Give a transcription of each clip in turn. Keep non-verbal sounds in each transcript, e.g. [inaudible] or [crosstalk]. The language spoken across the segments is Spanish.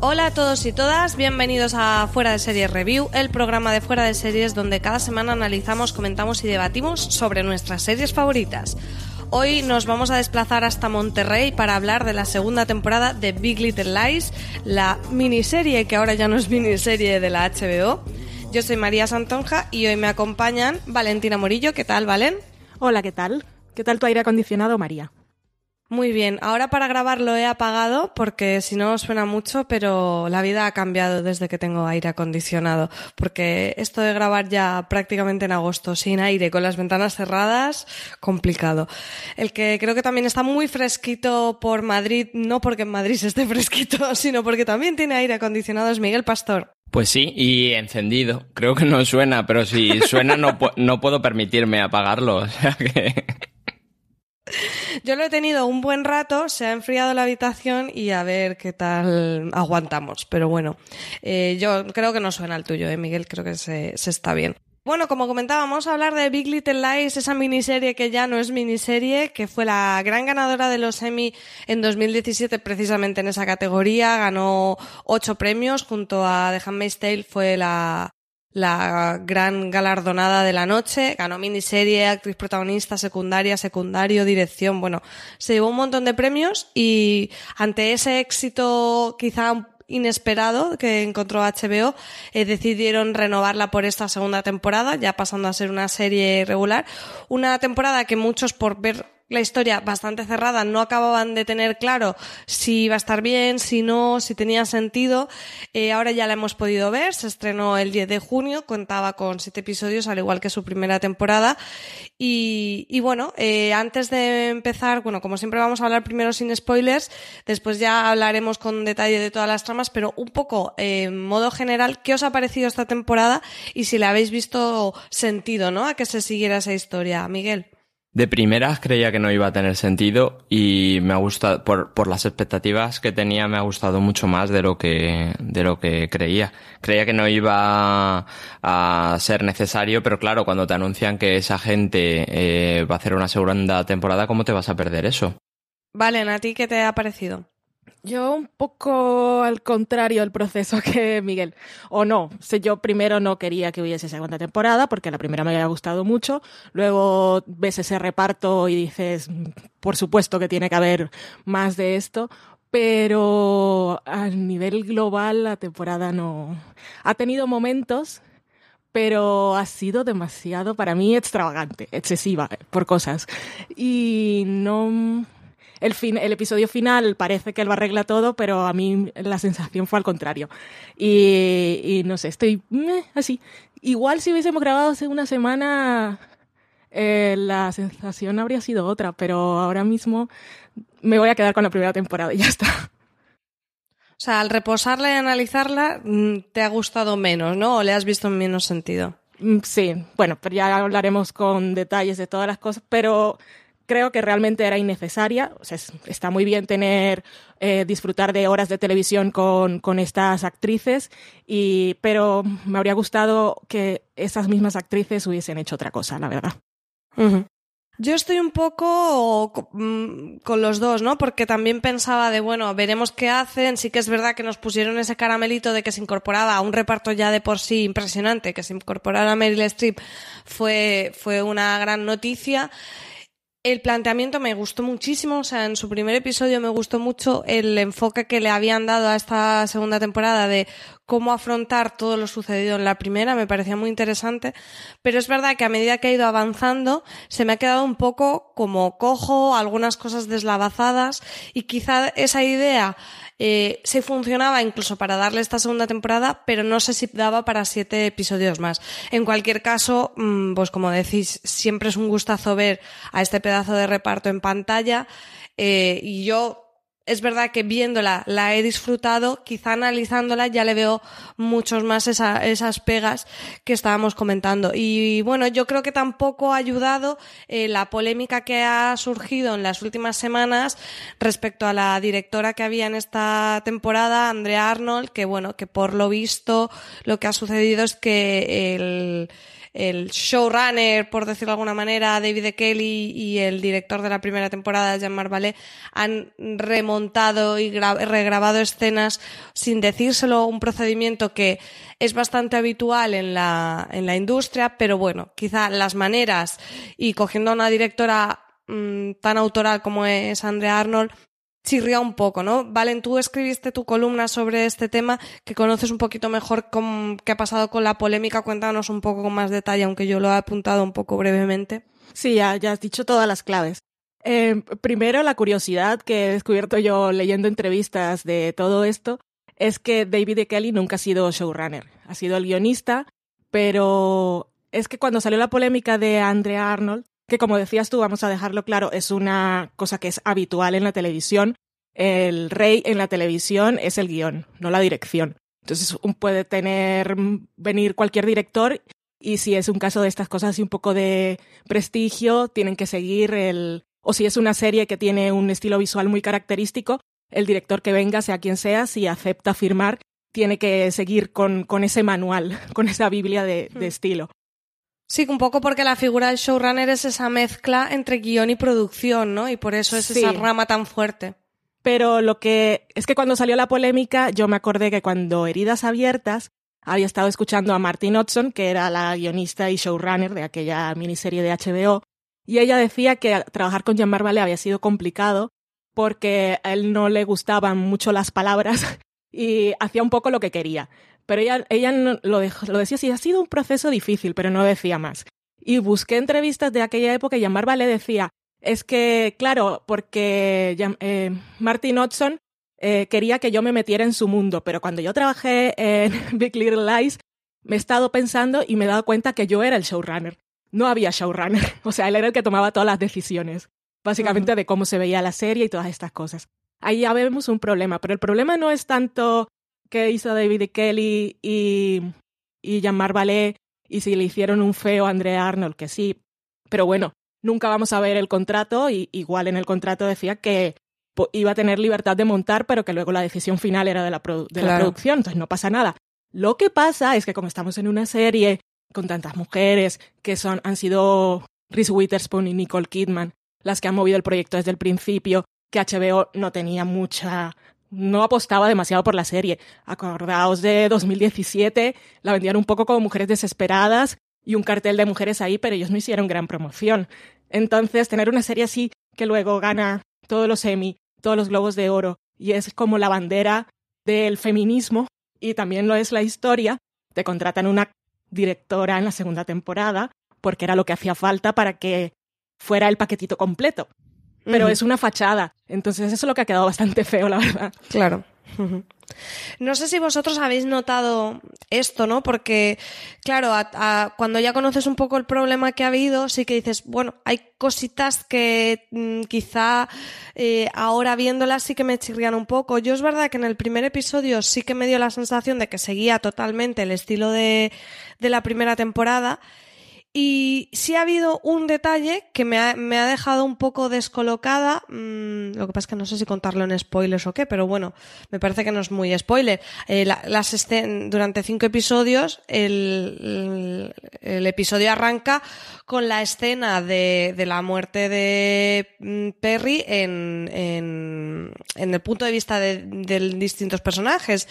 Hola a todos y todas, bienvenidos a Fuera de Series Review, el programa de Fuera de Series donde cada semana analizamos, comentamos y debatimos sobre nuestras series favoritas. Hoy nos vamos a desplazar hasta Monterrey para hablar de la segunda temporada de Big Little Lies, la miniserie que ahora ya no es miniserie de la HBO. Yo soy María Santonja y hoy me acompañan Valentina Morillo. ¿Qué tal, Valen? Hola, ¿qué tal? ¿Qué tal tu aire acondicionado, María? Muy bien, ahora para grabar lo he apagado porque si no suena mucho, pero la vida ha cambiado desde que tengo aire acondicionado, porque esto de grabar ya prácticamente en agosto sin aire, con las ventanas cerradas, complicado. El que creo que también está muy fresquito por Madrid, no porque en Madrid se esté [laughs] fresquito, sino porque también tiene aire acondicionado, es Miguel Pastor. Pues sí, y encendido. Creo que no suena, pero si suena no, [laughs] no puedo permitirme apagarlo. O sea que... Yo lo he tenido un buen rato, se ha enfriado la habitación y a ver qué tal aguantamos. Pero bueno, eh, yo creo que no suena el tuyo, ¿eh, Miguel? Creo que se, se está bien. Bueno, como comentábamos, a hablar de Big Little Lies, esa miniserie que ya no es miniserie, que fue la gran ganadora de los Emmy en 2017 precisamente en esa categoría, ganó ocho premios junto a The Handmaid's Tale, fue la, la gran galardonada de la noche, ganó miniserie, actriz protagonista, secundaria, secundario, dirección, bueno, se llevó un montón de premios y ante ese éxito quizá inesperado que encontró HBO, eh, decidieron renovarla por esta segunda temporada, ya pasando a ser una serie regular. Una temporada que muchos por ver la historia bastante cerrada, no acababan de tener claro si iba a estar bien, si no, si tenía sentido. Eh, ahora ya la hemos podido ver, se estrenó el 10 de junio, contaba con siete episodios, al igual que su primera temporada. Y, y bueno, eh, antes de empezar, bueno, como siempre vamos a hablar primero sin spoilers, después ya hablaremos con detalle de todas las tramas, pero un poco eh, en modo general, ¿qué os ha parecido esta temporada y si la habéis visto sentido, ¿no? A que se siguiera esa historia, Miguel. De primeras creía que no iba a tener sentido y me ha gustado, por, por las expectativas que tenía, me ha gustado mucho más de lo que, de lo que creía. Creía que no iba a ser necesario, pero claro, cuando te anuncian que esa gente eh, va a hacer una segunda temporada, ¿cómo te vas a perder eso? Vale, ¿a ti qué te ha parecido? Yo un poco al contrario del proceso que Miguel. O no, yo primero no quería que hubiese segunda temporada porque la primera me había gustado mucho. Luego ves ese reparto y dices, por supuesto que tiene que haber más de esto. Pero a nivel global la temporada no... Ha tenido momentos pero ha sido demasiado para mí extravagante, excesiva por cosas. Y no, el, fin, el episodio final parece que lo arregla todo, pero a mí la sensación fue al contrario. Y, y no sé, estoy así. Igual si hubiésemos grabado hace una semana, eh, la sensación habría sido otra, pero ahora mismo me voy a quedar con la primera temporada y ya está. O sea, al reposarla y analizarla, mm, te ha gustado menos, ¿no? ¿O le has visto en menos sentido? Mm, sí, bueno, pero ya hablaremos con detalles de todas las cosas, pero creo que realmente era innecesaria. O sea, está muy bien tener, eh, disfrutar de horas de televisión con, con estas actrices, y, pero me habría gustado que esas mismas actrices hubiesen hecho otra cosa, la verdad. Yo estoy un poco mm, con los dos, ¿no? Porque también pensaba de, bueno, veremos qué hacen. Sí que es verdad que nos pusieron ese caramelito de que se incorporaba a un reparto ya de por sí impresionante, que se incorporara a Meryl Streep fue, fue una gran noticia. El planteamiento me gustó muchísimo, o sea, en su primer episodio me gustó mucho el enfoque que le habían dado a esta segunda temporada de cómo afrontar todo lo sucedido en la primera, me parecía muy interesante, pero es verdad que a medida que ha ido avanzando se me ha quedado un poco como cojo, algunas cosas deslavazadas y quizá esa idea eh, sí funcionaba incluso para darle esta segunda temporada, pero no sé si daba para siete episodios más. En cualquier caso, mm, pues como decís, siempre es un gustazo ver a este pedazo de reparto en pantalla. Eh, y yo es verdad que viéndola la he disfrutado, quizá analizándola ya le veo muchos más esas pegas que estábamos comentando. Y bueno, yo creo que tampoco ha ayudado eh, la polémica que ha surgido en las últimas semanas respecto a la directora que había en esta temporada, Andrea Arnold, que bueno, que por lo visto lo que ha sucedido es que el el showrunner, por decirlo de alguna manera, David e. Kelly y el director de la primera temporada, Jean-Marc Vallée, han remontado y regrabado escenas sin decírselo, un procedimiento que es bastante habitual en la, en la industria, pero bueno, quizá las maneras y cogiendo a una directora mm, tan autoral como es Andrea Arnold, chirría un poco, ¿no? Valen, tú escribiste tu columna sobre este tema, que conoces un poquito mejor qué ha pasado con la polémica. Cuéntanos un poco con más detalle, aunque yo lo he apuntado un poco brevemente. Sí, ya, has dicho todas las claves. Eh, primero, la curiosidad que he descubierto yo leyendo entrevistas de todo esto es que David e. Kelly nunca ha sido showrunner. Ha sido el guionista, pero es que cuando salió la polémica de Andrea Arnold, que como decías tú, vamos a dejarlo claro, es una cosa que es habitual en la televisión. El rey en la televisión es el guion, no la dirección. Entonces puede tener, venir cualquier director y si es un caso de estas cosas y un poco de prestigio, tienen que seguir el... O si es una serie que tiene un estilo visual muy característico, el director que venga, sea quien sea, si acepta firmar, tiene que seguir con, con ese manual, [laughs] con esa Biblia de, de hmm. estilo. Sí, un poco porque la figura del showrunner es esa mezcla entre guion y producción, ¿no? Y por eso es esa rama tan fuerte. Pero lo que es que cuando salió la polémica, yo me acordé que cuando Heridas Abiertas había estado escuchando a Martin Hudson, que era la guionista y showrunner de aquella miniserie de HBO, y ella decía que trabajar con Jean Vallée había sido complicado porque a él no le gustaban mucho las palabras [laughs] y hacía un poco lo que quería. Pero ella, ella lo, lo decía así, ha sido un proceso difícil, pero no decía más. Y busqué entrevistas de aquella época y Yamar Vale decía, es que, claro, porque eh, Martin Hudson eh, quería que yo me metiera en su mundo, pero cuando yo trabajé en [laughs] Big Little Lies, me he estado pensando y me he dado cuenta que yo era el showrunner. No había showrunner. [laughs] O sea, él era el que tomaba todas las decisiones, básicamente de cómo se veía la serie y todas estas cosas. Ahí ya vemos un problema, pero el problema no es tanto que hizo David e. Kelly y, y Jean-Marc Ballet y si le hicieron un feo a Andrea Arnold, que sí. Pero bueno, nunca vamos a ver el contrato y igual en el contrato decía que iba a tener libertad de montar, pero que luego la decisión final era de la, de la producción, entonces no pasa nada. Lo que pasa es que como estamos en una serie con tantas mujeres que son, han sido Reese Witherspoon y Nicole Kidman las que han movido el proyecto desde el principio, que HBO no tenía mucha no apostaba demasiado por la serie. Acordaos de 2017, la vendían un poco como mujeres desesperadas y un cartel de mujeres ahí, pero ellos no hicieron gran promoción. Entonces, tener una serie así que luego gana todos los Emmy, todos los Globos de Oro, y es como la bandera del feminismo, y también lo es la historia, te contratan una directora en la segunda temporada, porque era lo que hacía falta para que fuera el paquetito completo pero es una fachada. Entonces eso es lo que ha quedado bastante feo, la verdad. Claro. No sé si vosotros habéis notado esto, ¿no? Porque, claro, cuando ya conoces un poco el problema que ha habido, sí que dices, bueno, hay cositas que mm, quizá eh, ahora viéndolas sí que me chirrían un poco. Yo es verdad que en el primer episodio sí que me dio la sensación de que seguía totalmente el estilo de, de la primera temporada y sí ha habido un detalle que me ha, me ha dejado un poco descolocada. Mmm, lo que pasa es que no sé si contarlo en spoilers o qué, pero bueno, me parece que no es muy spoiler. Eh, las durante cinco episodios, el, el, episodio arranca con la escena de, de la muerte de mm, Perry en, en, en el punto de vista de, de distintos personajes.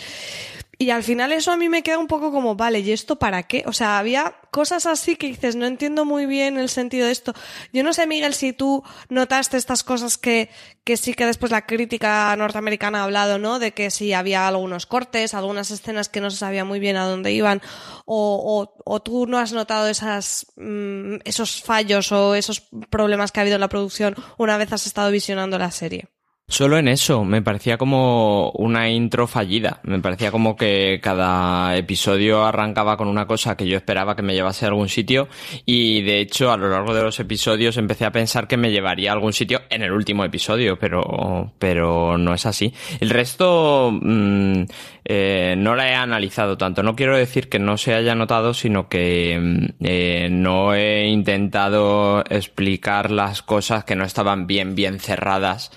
Y al final eso a mí me queda un poco como, vale, ¿y esto para qué? O sea, había cosas así que dices, no entiendo muy bien el sentido de esto. Yo no sé, Miguel, si tú notaste estas cosas que, que sí que después la crítica norteamericana ha hablado, ¿no? De que sí había algunos cortes, algunas escenas que no se sabía muy bien a dónde iban, o, o, o tú no has notado esas, mm, esos fallos o esos problemas que ha habido en la producción una vez has estado visionando la serie. Solo en eso, me parecía como una intro fallida. Me parecía como que cada episodio arrancaba con una cosa que yo esperaba que me llevase a algún sitio y de hecho a lo largo de los episodios empecé a pensar que me llevaría a algún sitio en el último episodio, pero, pero no es así. El resto mm, eh, no la he analizado tanto. No quiero decir que no se haya notado, sino que mm, eh, no he intentado explicar las cosas que no estaban bien, bien cerradas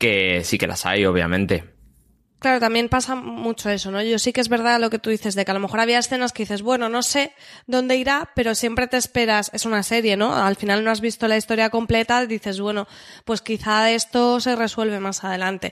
que sí que las hay, obviamente. Claro, también pasa mucho eso, ¿no? Yo sí que es verdad lo que tú dices, de que a lo mejor había escenas que dices, bueno, no sé dónde irá, pero siempre te esperas, es una serie, ¿no? Al final no has visto la historia completa, dices, bueno, pues quizá esto se resuelve más adelante.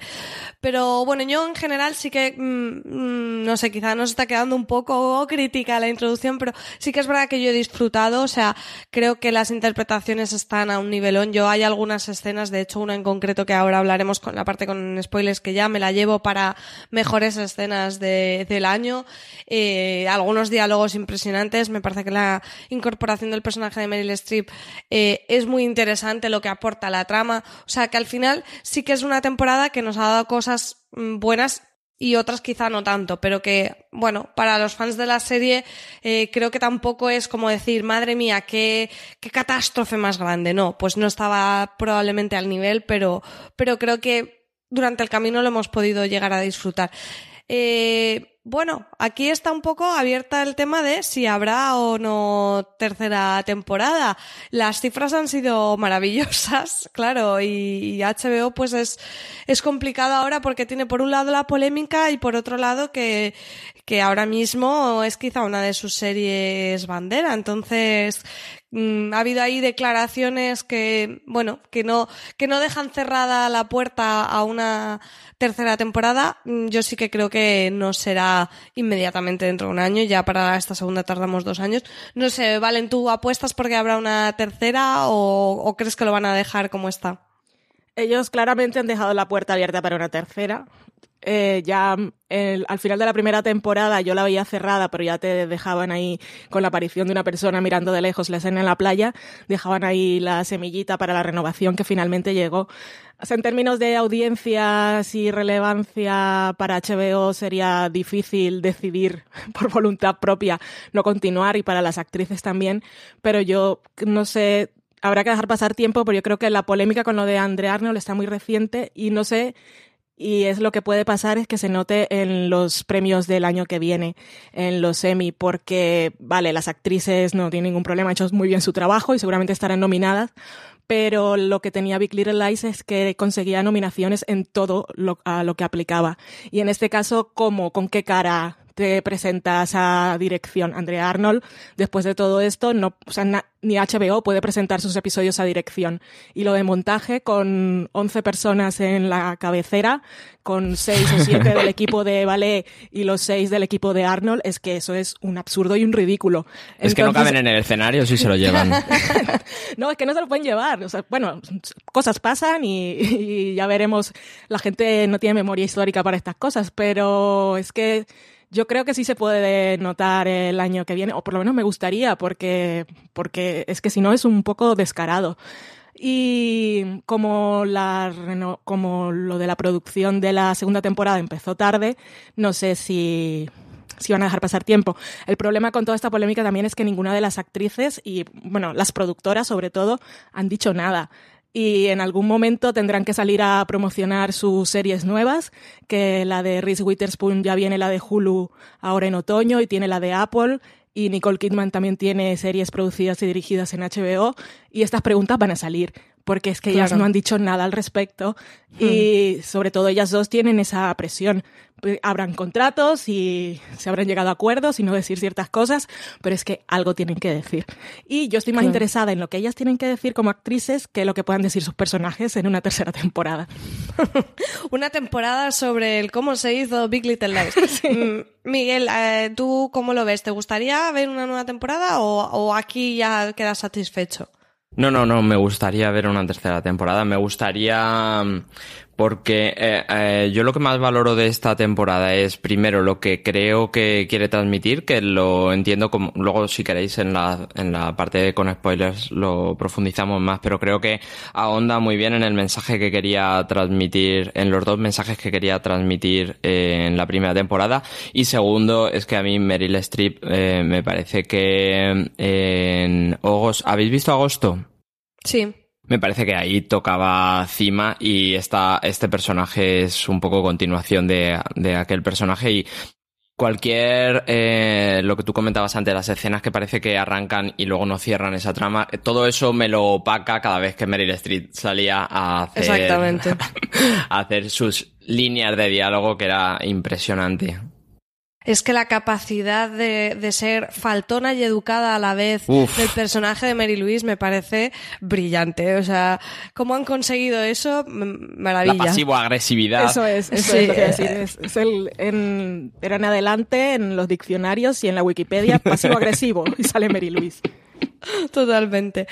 Pero bueno, yo en general sí que, mm, mm, no sé, quizá nos está quedando un poco crítica la introducción, pero sí que es verdad que yo he disfrutado, o sea, creo que las interpretaciones están a un nivelón. Yo hay algunas escenas, de hecho una en concreto que ahora hablaremos con la parte con spoilers que ya me la llevo para mejores escenas de, del año, eh, algunos diálogos impresionantes. Me parece que la incorporación del personaje de Meryl Streep eh, es muy interesante lo que aporta la trama. O sea que al final sí que es una temporada que nos ha dado cosas mm, buenas y otras quizá no tanto, pero que, bueno, para los fans de la serie eh, creo que tampoco es como decir, madre mía, qué, qué catástrofe más grande. No, pues no estaba probablemente al nivel, pero, pero creo que durante el camino lo hemos podido llegar a disfrutar. Eh, bueno, aquí está un poco abierta el tema de si habrá o no tercera temporada. Las cifras han sido maravillosas, [laughs] claro, y, HBO pues es, es complicado ahora porque tiene por un lado la polémica y por otro lado que, que ahora mismo es quizá una de sus series bandera. Entonces, mm, ha habido ahí declaraciones que, bueno, que no, que no dejan cerrada la puerta a una tercera temporada. Mm, yo sí que creo que no será inmediatamente dentro de un año. Ya para esta segunda tardamos dos años. No sé, Valen, ¿tú apuestas porque habrá una tercera o, crees que lo van a dejar como está? Ellos claramente han dejado la puerta abierta para una tercera. Eh, ya al final de la primera temporada yo la veía cerrada, pero ya te dejaban ahí con la aparición de una persona mirando de lejos la escena en la playa, dejaban ahí la semillita para la renovación que finalmente llegó. En términos de audiencias y relevancia para HBO sería difícil decidir [laughs] por voluntad propia no continuar y para las actrices también, pero yo no sé, habrá que dejar pasar tiempo, pero yo creo que la polémica con lo de Andre Arnold está muy reciente y no sé y es lo que puede pasar es que se note en los premios del año que viene, en los Emmy, porque, vale, las actrices no tienen ningún problema, han hecho muy bien su trabajo y seguramente estarán nominadas, pero lo que tenía Big Little Lies es que conseguía nominaciones en todo lo, a lo que aplicaba. Y en este caso, ¿cómo? ¿Con qué cara te presentas a dirección? Andrea Arnold, después de todo esto, no, o sea, ni HBO puede presentar sus episodios a dirección. Y lo de montaje, con 11 personas en la cabecera, con 6 o 7 del equipo de ballet y los 6 del equipo de Arnold, es que eso es un absurdo y un ridículo. Es que no caben en el escenario si se lo llevan. [laughs] no, es que no se lo pueden llevar. O sea, bueno, cosas pasan y, y ya veremos. La gente no tiene memoria histórica para estas cosas, pero es que yo creo que sí se puede notar el año que viene, o por lo menos me gustaría, porque, porque es que si no es un poco descarado. Y como, la, como lo de la producción de la segunda temporada empezó tarde, no sé si, si van a dejar pasar tiempo. El problema con toda esta polémica también es que ninguna de las actrices y, bueno, las productoras sobre todo, han dicho nada y en algún momento tendrán que salir a promocionar sus series nuevas, que la de Reese Witherspoon ya viene la de Hulu ahora en otoño y tiene la de Apple y Nicole Kidman también tiene series producidas y dirigidas en HBO y estas preguntas van a salir porque es que ellas no han dicho nada al respecto y hmm. sobre todo ellas dos tienen esa presión. Habrán contratos y se habrán llegado a acuerdos y no decir ciertas cosas, pero es que algo tienen que decir. Y yo estoy más interesada en lo que ellas tienen que decir como actrices que lo que puedan decir sus personajes en una tercera temporada. [laughs] una temporada sobre el cómo se hizo Big Little Lies. [laughs] Mm, Miguel, eh, ¿tú cómo lo ves? ¿Te gustaría ver una nueva temporada o, o aquí ya quedas satisfecho? No, no, no, me gustaría ver una tercera temporada. Me gustaría mm, porque eh, eh, yo lo que más valoro de esta temporada es primero lo que creo que quiere transmitir, que lo entiendo como luego si queréis en la en la parte con spoilers lo profundizamos más, pero creo que ahonda muy bien en el mensaje que quería transmitir, en los dos mensajes que quería transmitir eh, en la primera temporada y segundo es que a mí Meryl Streep eh, me parece que en Agosto, ¿habéis visto Agosto? Sí. Me parece que ahí tocaba cima y esta, este personaje es un poco continuación de, de aquel personaje y cualquier, eh, lo que tú comentabas antes, las escenas que parece que arrancan y luego no cierran esa trama, todo eso me lo opaca cada vez que Meryl Streep salía a hacer, Exactamente. [laughs] a hacer sus líneas de diálogo que era impresionante. Es que la capacidad de, de ser faltona y educada a la vez Uf. del personaje de Mary Louise me parece brillante. O sea, ¿cómo han conseguido eso? La Maravilla. pasivo-agresividad. Eso es, eso Sí. es lo que decir. Es, es el, en, era en adelante en los diccionarios y en la Wikipedia pasivo-agresivo y sale Mary Louise. Totalmente.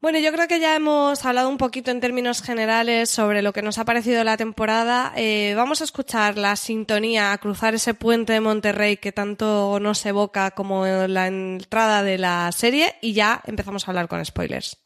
Bueno, yo creo que ya hemos hablado un poquito en términos generales sobre lo que nos ha parecido la temporada. Eh, vamos a escuchar la sintonía a cruzar ese puente de Monterrey que tanto nos evoca como la entrada de la serie y ya empezamos a hablar con spoilers.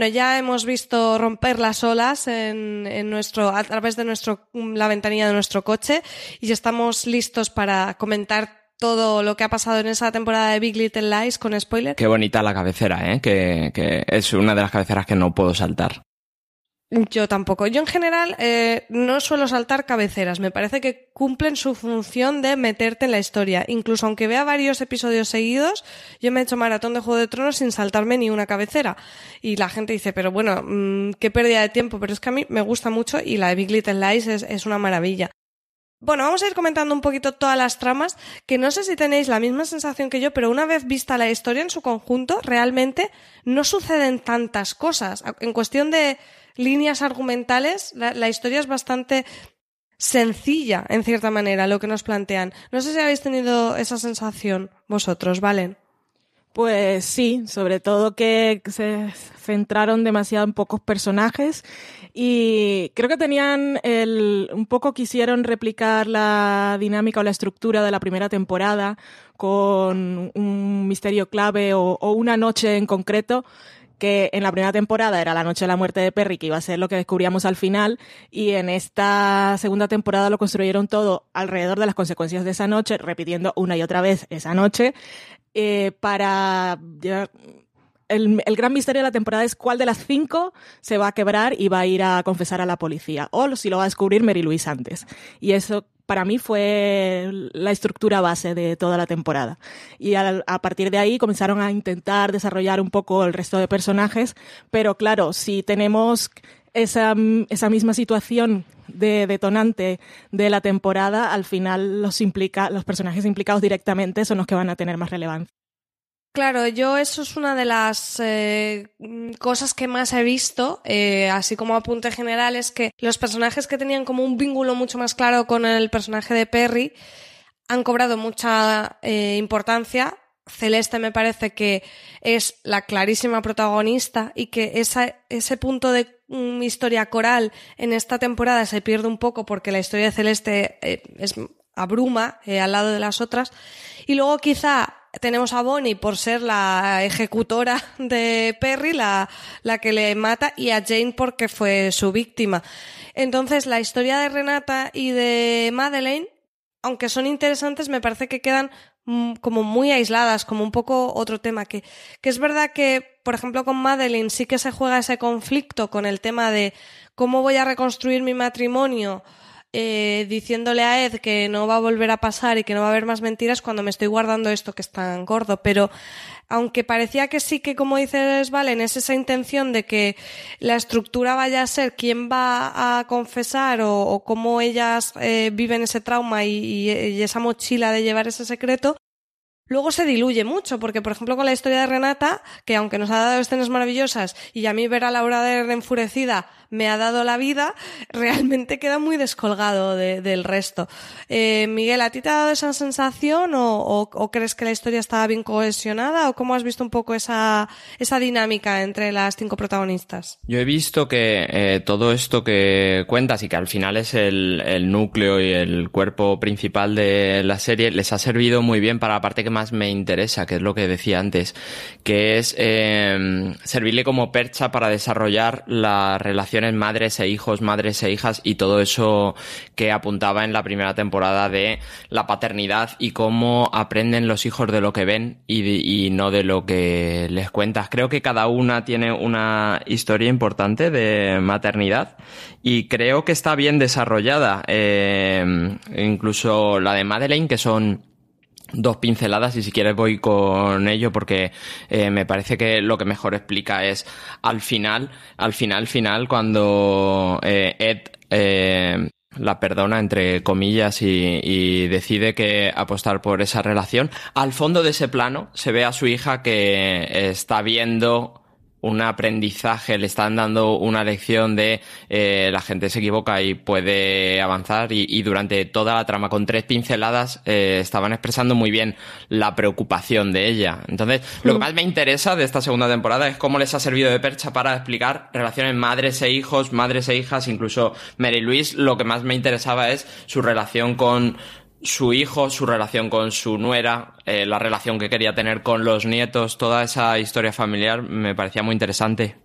Bueno, ya hemos visto romper las olas en, nuestro, a través de nuestro, la ventanilla de nuestro coche y estamos listos para comentar todo lo que ha pasado en esa temporada de Big Little Lies con spoiler. Qué bonita la cabecera, ¿eh? Que es una de las cabeceras que no puedo saltar. Yo tampoco. Yo en general eh, no suelo saltar cabeceras. Me parece que cumplen su función de meterte en la historia. Incluso aunque vea varios episodios seguidos, yo me he hecho maratón de Juego de Tronos sin saltarme ni una cabecera. Y la gente dice, pero bueno, mmm, qué pérdida de tiempo. Pero es que a mí me gusta mucho y la de Big Little Lies es, es una maravilla. Bueno, vamos a ir comentando un poquito todas las tramas, que no sé si tenéis la misma sensación que yo, pero una vez vista la historia en su conjunto, realmente no suceden tantas cosas. En cuestión de líneas argumentales, la, historia es bastante sencilla, en cierta manera, lo que nos plantean. No sé si habéis tenido esa sensación vosotros, ¿valen? Pues sí, sobre todo que se centraron demasiado en pocos personajes y creo que tenían el, un poco quisieron replicar la dinámica o la estructura de la primera temporada con un misterio clave o, o una noche en concreto que en la primera temporada era la noche de la muerte de Perry, que iba a ser lo que descubríamos al final, y en esta segunda temporada lo construyeron todo alrededor de las consecuencias de esa noche, repitiendo una y otra vez esa noche, eh, para... El, el, gran misterio de la temporada es cuál de las cinco se va a quebrar y va a ir a confesar a la policía, o si lo va a descubrir Mary Louise antes. Y eso para mí fue la estructura base de toda la temporada. Y a, a, partir de ahí comenzaron a intentar desarrollar un poco el resto de personajes, pero claro, si tenemos esa, esa misma situación de detonante de la temporada, al final los, implica, los personajes implicados directamente son los que van a tener más relevancia. Claro, yo eso es una de las eh, cosas que más he visto, eh, así como apunte general, es que los personajes que tenían como un vínculo mucho más claro con el personaje de Perry han cobrado mucha eh, importancia. Celeste me parece que es la clarísima protagonista y que ese punto de mm, historia coral en esta temporada se pierde un poco porque la historia de Celeste es abruma al lado de las otras. Y luego quizá tenemos a Bonnie por ser la ejecutora de Perry, la, la que le mata, y a Jane porque fue su víctima. Entonces, la historia de Renata y de Madeleine, aunque son interesantes, me parece que quedan mm, como muy aisladas, como un poco otro tema. Que, que es verdad que, por ejemplo, con Madeleine sí que se juega ese conflicto con el tema de cómo voy a reconstruir mi matrimonio eh, diciéndole a Ed que no va a volver a pasar y que no va a haber más mentiras cuando me estoy guardando esto que es tan gordo. Pero aunque parecía que sí que, como dices, Valen, es esa intención de que la estructura vaya a ser quién va a confesar o, cómo ellas eh, viven ese trauma y, y- y esa mochila de llevar ese secreto, Luego se diluye mucho, porque por ejemplo con la historia de Renata, que aunque nos ha dado escenas maravillosas y a mí ver a Laura de enfurecida me ha dado la vida, realmente queda muy descolgado de- del resto. Eh, Miguel, ¿a ti te ha dado esa sensación o, crees que la historia estaba bien cohesionada o cómo has visto un poco esa, esa dinámica entre las cinco protagonistas? Yo he visto que eh, todo esto que cuentas y que al final es el, núcleo y el cuerpo principal de la serie les ha servido muy bien para la parte que más me interesa, que es lo que decía antes, que es eh, servirle como percha para desarrollar las madres e hijos, madres e hijas y todo eso que apuntaba en la primera temporada de la paternidad y cómo aprenden los hijos de lo que ven y, y no de lo que les cuentas. Creo que cada una tiene una historia importante de maternidad y creo que está bien desarrollada. Eh, incluso la de Madeleine, que son dos pinceladas y si quieres voy con ello porque eh, me parece que lo que mejor explica es al final, al final, final, cuando eh, Ed eh, la perdona entre comillas y, y decide que apostar por esa relación. Al fondo de ese plano se ve a su hija que está viendo un aprendizaje, le están dando una lección de eh, la gente se equivoca y puede avanzar y, y durante toda la trama con tres pinceladas eh, estaban expresando muy bien la preocupación de ella. Entonces, lo que más me interesa de esta segunda temporada es cómo les ha servido de percha para explicar relaciones madres e hijos, madres e hijas, incluso Mary Louise, lo que más me interesaba es su relación con su hijo, su relación con su nuera, eh, la relación que quería tener con los nietos, toda esa historia familiar me parecía muy interesante.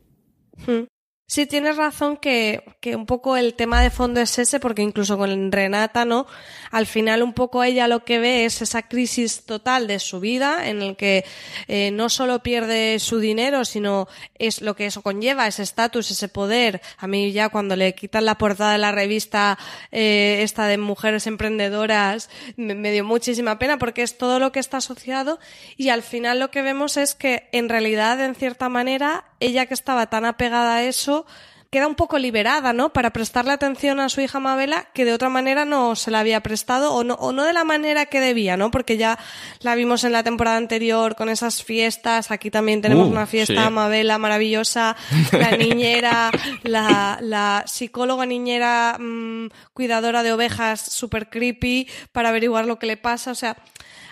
Hmm. Sí, tienes razón que, que un poco el tema de fondo es ese, porque incluso con Renata, ¿no? Al final un poco ella lo que ve es esa crisis total de su vida, en el que eh, no solo pierde su dinero, sino es lo que eso conlleva, ese estatus, ese poder. A mí ya cuando le quitan la portada de la revista eh, esta de mujeres emprendedoras, me, me dio muchísima pena porque es todo lo que está asociado y al final lo que vemos es que en realidad, en cierta manera, ella que estaba tan apegada a eso, queda un poco liberada, ¿no? Para prestarle atención a su hija Mabela, que de otra manera no se la había prestado, o no, o no de la manera que debía, ¿no? Porque ya la vimos en la temporada anterior con esas fiestas, aquí también tenemos Uh, una fiesta sí. Mabela maravillosa, la [laughs] niñera, la, la psicóloga niñera mm, cuidadora de ovejas super creepy para averiguar lo que le pasa, o sea,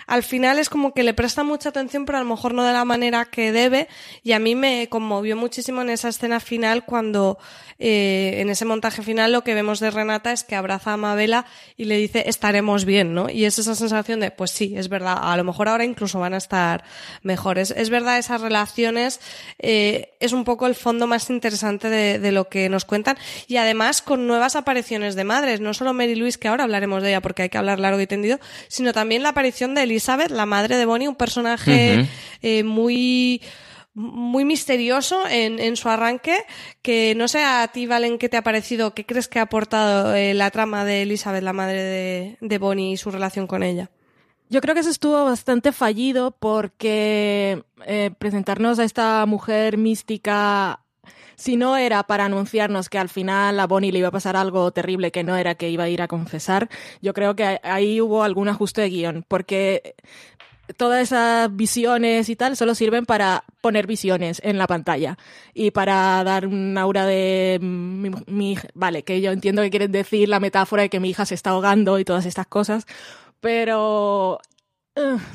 al final es como que le presta mucha atención, pero a lo mejor no de la manera que debe. Y a mí me conmovió muchísimo en esa escena final cuando, eh, en ese montaje final, lo que vemos de Renata es que abraza a Mabela y le dice, estaremos bien, ¿no? Y es esa sensación de, pues sí, es verdad, a lo mejor ahora incluso van a estar mejores. Es verdad, esas relaciones, eh, es un poco el fondo más interesante de, de lo que nos cuentan. Y además con nuevas apariciones de madres, no solo Mary Louise, que ahora hablaremos de ella porque hay que hablar largo y tendido, sino también la aparición de Elizabeth, la madre de Bonnie, un personaje eh, muy muy misterioso en, en su arranque, que no sé a ti, Valen, qué te ha parecido, qué crees que ha aportado eh, la trama de Elizabeth, la madre de, de Bonnie y su relación con ella. Yo creo que eso estuvo bastante fallido porque eh, presentarnos a esta mujer mística, si no era para anunciarnos que al final a Bonnie le iba a pasar algo terrible que no era que iba a ir a confesar, yo creo que ahí hubo algún ajuste de guion, porque todas esas visiones y tal solo sirven para poner visiones en la pantalla y para dar un aura de mi, mi- vale, que yo entiendo que quieren decir la metáfora de que mi hija se está ahogando y todas estas cosas, pero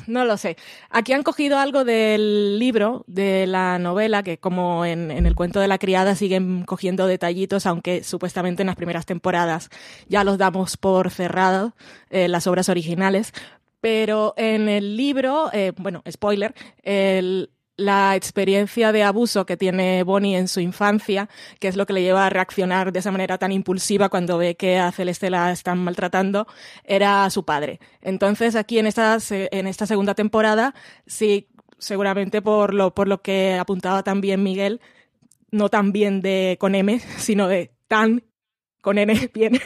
no lo sé. Aquí han cogido algo del libro, de la novela, que como en, en el cuento de la criada siguen cogiendo detallitos, aunque supuestamente en las primeras temporadas ya los damos por cerrados, eh, las obras originales. Pero en el libro, eh, bueno, spoiler, la experiencia de abuso que tiene Bonnie en su infancia, que es lo que le lleva a reaccionar de esa manera tan impulsiva cuando ve que a Celeste la están maltratando, era su padre. Entonces aquí en esta, en esta segunda temporada, sí, seguramente por lo, por lo que apuntaba también Miguel, no tan bien de con M, [laughs] sino de tan con N [laughs] bien,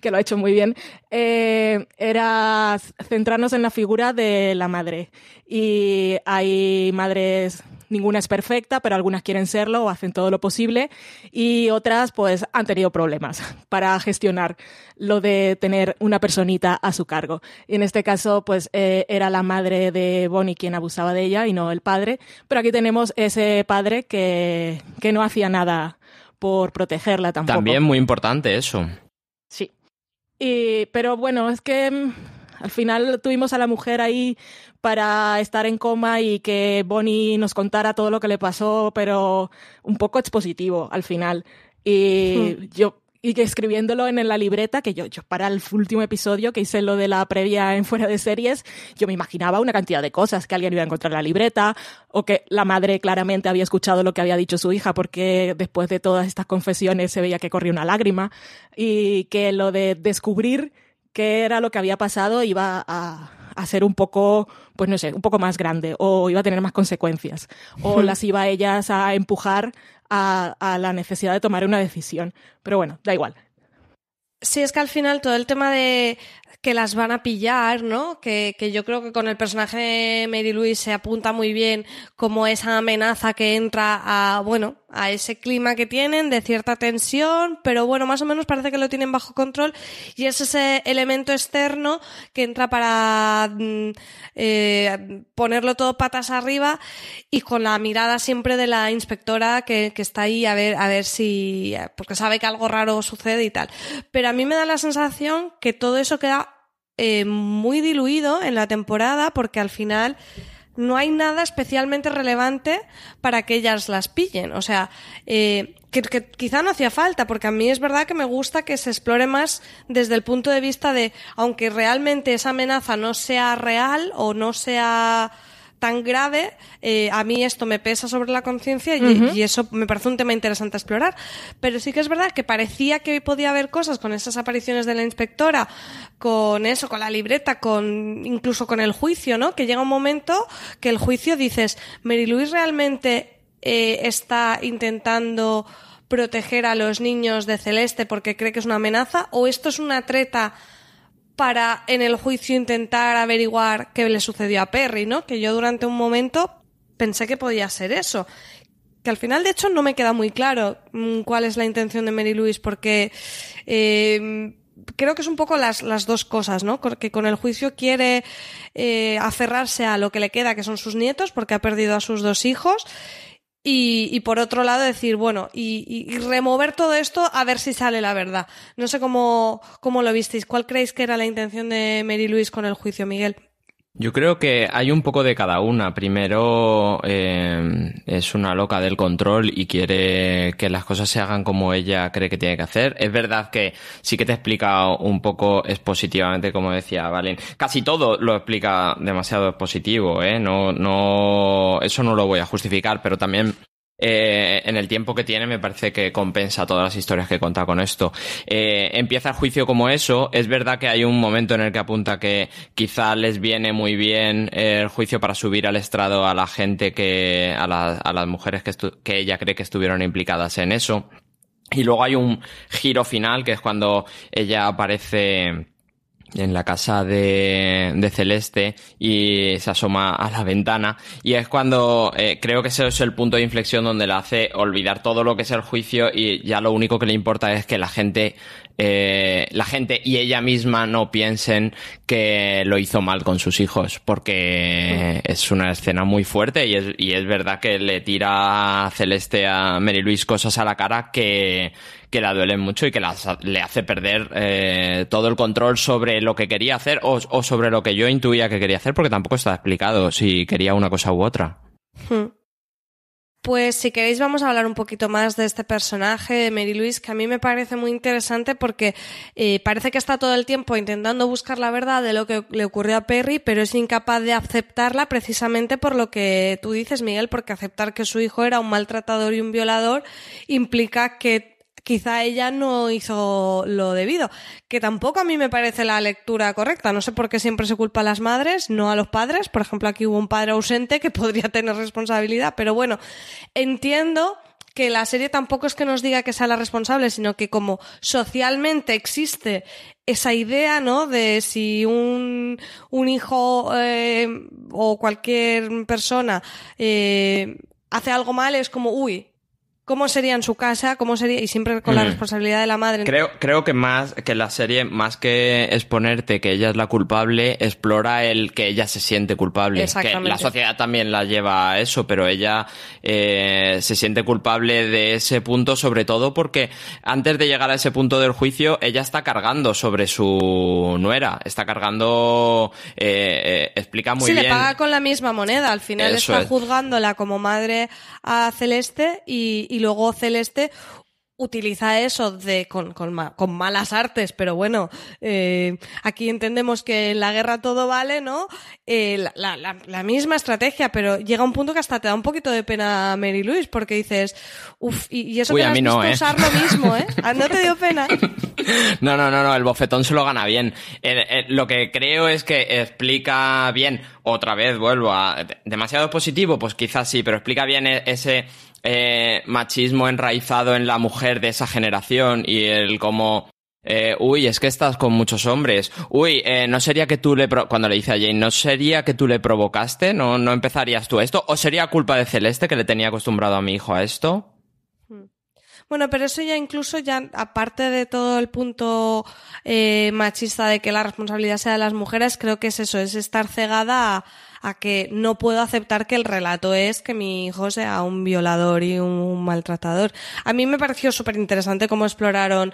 que lo ha hecho muy bien, eh, era centrarnos en la figura de la madre. Y hay madres, ninguna es perfecta, pero algunas quieren serlo o hacen todo lo posible, y otras pues han tenido problemas para gestionar lo de tener una personita a su cargo. Y en este caso pues eh, era la madre de Bonnie quien abusaba de ella y no el padre, pero aquí tenemos ese padre que, que no hacía nada por protegerla tampoco. También muy importante eso. Sí. Y, pero bueno, es que mm, al final tuvimos a la mujer ahí para estar en coma y que Bonnie nos contara todo lo que le pasó, pero un poco expositivo al final. Y yo y que escribiéndolo en la libreta, que yo, yo para el último episodio que hice lo de la previa en fuera de series, yo me imaginaba una cantidad de cosas, que alguien iba a encontrar la libreta, o que la madre claramente había escuchado lo que había dicho su hija, porque después de todas estas confesiones se veía que corría una lágrima, y que lo de descubrir qué era lo que había pasado iba a, a ser un poco, pues no sé, un poco más grande, o iba a tener más consecuencias, o [laughs] las iba ellas a empujar a, la necesidad de tomar una decisión. Pero bueno, da igual. Sí, es que al final todo el tema de que las van a pillar, ¿no? Que, que yo creo que con el personaje de Mary Louise se apunta muy bien como esa amenaza que entra a, bueno, a ese clima que tienen de cierta tensión, pero bueno, más o menos parece que lo tienen bajo control y es ese elemento externo que entra para mm, eh, ponerlo todo patas arriba y con la mirada siempre de la inspectora que, que está ahí a ver, a ver si, porque sabe que algo raro sucede y tal. Pero a mí me da la sensación que todo eso queda eh, muy diluido en la temporada porque al final no hay nada especialmente relevante para que ellas las pillen. O sea, eh, que, que quizá no hacía falta, porque a mí es verdad que me gusta que se explore más desde el punto de vista de, aunque realmente esa amenaza no sea real o no sea tan grave, eh, a mí esto me pesa sobre la conciencia y, y eso me parece un tema interesante a explorar. Pero sí que es verdad que parecía que podía haber cosas con esas apariciones de la inspectora, con eso, con la libreta, con incluso con el juicio, ¿no? Que llega un momento que el juicio dices, Mary Louise realmente eh, está intentando proteger a los niños de Celeste porque cree que es una amenaza o esto es una treta para en el juicio intentar averiguar qué le sucedió a Perry, ¿no? Que yo durante un momento pensé que podía ser eso. Que al final, de hecho, no me queda muy claro mm, cuál es la intención de Mary Louise, porque eh, creo que es un poco las, las dos cosas, ¿no? Que con el juicio quiere eh, aferrarse a lo que le queda, que son sus nietos, porque ha perdido a sus dos hijos. Y, y por otro lado decir, bueno, y, y- remover todo esto a ver si sale la verdad. No sé cómo, cómo lo visteis. ¿Cuál creéis que era la intención de Mary Louise con el juicio, Miguel? Yo creo que hay un poco de cada una. Primero eh, es una loca del control y quiere que las cosas se hagan como ella cree que tiene que hacer. Es verdad que sí que te explica un poco expositivamente, como decía Valen. Casi todo lo explica demasiado expositivo, ¿eh? No, no, eso no lo voy a justificar, pero también eh, en el tiempo que tiene me parece que compensa todas las historias que cuenta con esto. Eh, empieza el juicio como eso. Es verdad que hay un momento en el que apunta que quizá les viene muy bien eh, el juicio para subir al estrado a la gente que, a, a las mujeres que, que ella cree que estuvieron implicadas en eso. Y luego hay un giro final que es cuando ella aparece en la casa de, de Celeste y se asoma a la ventana y es cuando eh, creo que ese es el punto de inflexión donde le hace olvidar todo lo que es el juicio y ya lo único que le importa es que la gente eh, la gente y ella misma no piensen que lo hizo mal con sus hijos porque es una escena muy fuerte y es, y es verdad que le tira a Celeste a Mary Louise cosas a la cara que que la duelen mucho y que las- le hace perder eh, todo el control sobre lo que quería hacer o, o sobre lo que yo intuía que quería hacer, porque tampoco está explicado si quería una cosa u otra. Hmm. Pues si queréis vamos a hablar un poquito más de este personaje de Mary Louise que a mí me parece muy interesante porque eh, parece que está todo el tiempo intentando buscar la verdad de lo que le ocurrió a Perry pero es incapaz de aceptarla precisamente por lo que tú dices Miguel porque aceptar que su hijo era un maltratador y un violador implica que quizá ella no hizo lo debido, que tampoco a mí me parece la lectura correcta. No sé por qué siempre se culpa a las madres, no a los padres. Por ejemplo, aquí hubo un padre ausente que [laughs] podría tener responsabilidad, pero bueno, entiendo que la serie tampoco es que nos diga que sea la responsable, sino que como socialmente existe esa idea, ¿no? De si un, un hijo eh, o cualquier persona eh, hace algo mal, es como, uy, ¿cómo sería en su casa? ¿Cómo sería? Y siempre con la Mm. responsabilidad de la madre. Creo, creo que más que la serie, más que exponerte que ella es la culpable, explora el que ella se siente culpable. Que Exactamente. la sociedad también la lleva a eso, pero ella eh, se siente culpable de ese punto, sobre todo porque antes de llegar a ese punto del juicio, ella está cargando sobre su nuera. Está cargando, eh, eh, explica muy sí, bien. le paga con la misma moneda. Al final Eso está es. juzgándola como madre a Celeste y, y luego Celeste utiliza eso de con, con, ma- con malas artes, pero bueno, eh, aquí entendemos que en la guerra todo vale, ¿no? Eh, la, la- la- la misma estrategia, pero llega un punto que hasta te da un poquito de pena a Mary Louise porque dices, uff, y, y eso Uy, que a la has mí no, ¿eh? usar lo mismo, ¿eh? ¿Ah, ¿No te dio pena? [laughs] No, no, no, no, el bofetón se lo gana bien. Lo que creo es que explica bien, otra vez vuelvo a... de- ¿Demasiado positivo? Pues quizás sí, pero explica bien e- ese eh, machismo enraizado en la mujer de esa generación y el como... eh, uy, es que estás con muchos hombres. Uy, eh, ¿no sería que tú le... pro- Cuando le dice a Jane, ¿no sería que tú le provocaste? ¿No, ¿No empezarías tú esto? ¿O sería culpa de Celeste que le tenía acostumbrado a mi hijo a esto? Bueno, pero eso ya incluso ya, aparte de todo el punto eh, machista de que la responsabilidad sea de las mujeres, creo que es eso, es estar cegada a, a que no puedo aceptar que el relato es que mi hijo sea un violador y un maltratador. A mí me pareció súper interesante cómo exploraron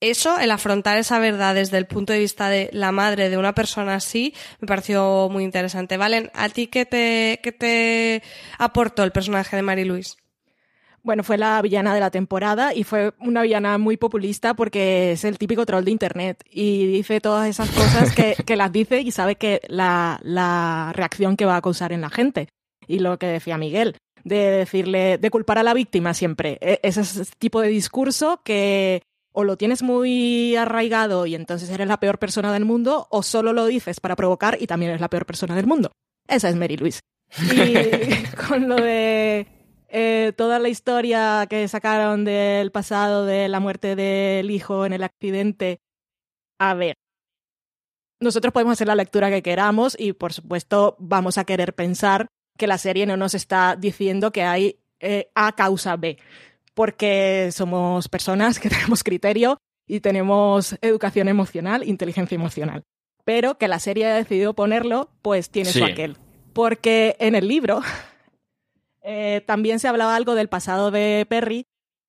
eso, el afrontar esa verdad desde el punto de vista de la madre de una persona así, me pareció muy interesante. Valen, ¿a ti qué te, qué te aportó el personaje de Mary Louise? Bueno, fue la villana de la temporada y fue una villana muy populista porque es el típico troll de internet y dice todas esas cosas que, [laughs] que las dice y sabe que la, la reacción que va a causar en la gente. Y lo que decía Miguel, de decirle, de culpar a la víctima siempre. E- Ese es ese tipo de discurso que o lo tienes muy arraigado y entonces eres la peor persona del mundo o solo lo dices para provocar y también eres la peor persona del mundo. Esa es Mary Louise. Y [laughs] con lo de eh, toda la historia que sacaron del pasado de la muerte del hijo en el accidente. A ver, nosotros podemos hacer la lectura que queramos y por supuesto vamos a querer pensar que la serie no nos está diciendo que hay eh, A causa B, porque somos personas que [laughs] tenemos criterio y tenemos educación emocional, inteligencia emocional. Pero que la serie ha decidido ponerlo, pues tiene su aquel. Porque en el libro eh, también se hablaba algo del pasado de Perry,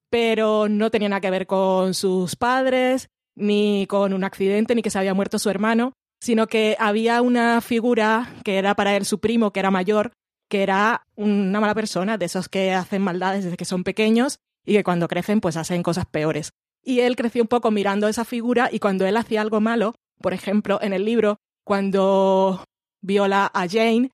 pero no tenía nada que ver con sus padres, ni con un accidente, ni que se había muerto su hermano, sino que había una figura que era para él su primo, que era mayor, que era una mala persona, de esos que hacen maldades desde que son pequeños y que cuando crecen pues hacen cosas peores. Y él creció un poco mirando esa figura y cuando él hacía algo malo, por ejemplo, en el libro, cuando viola a Jane,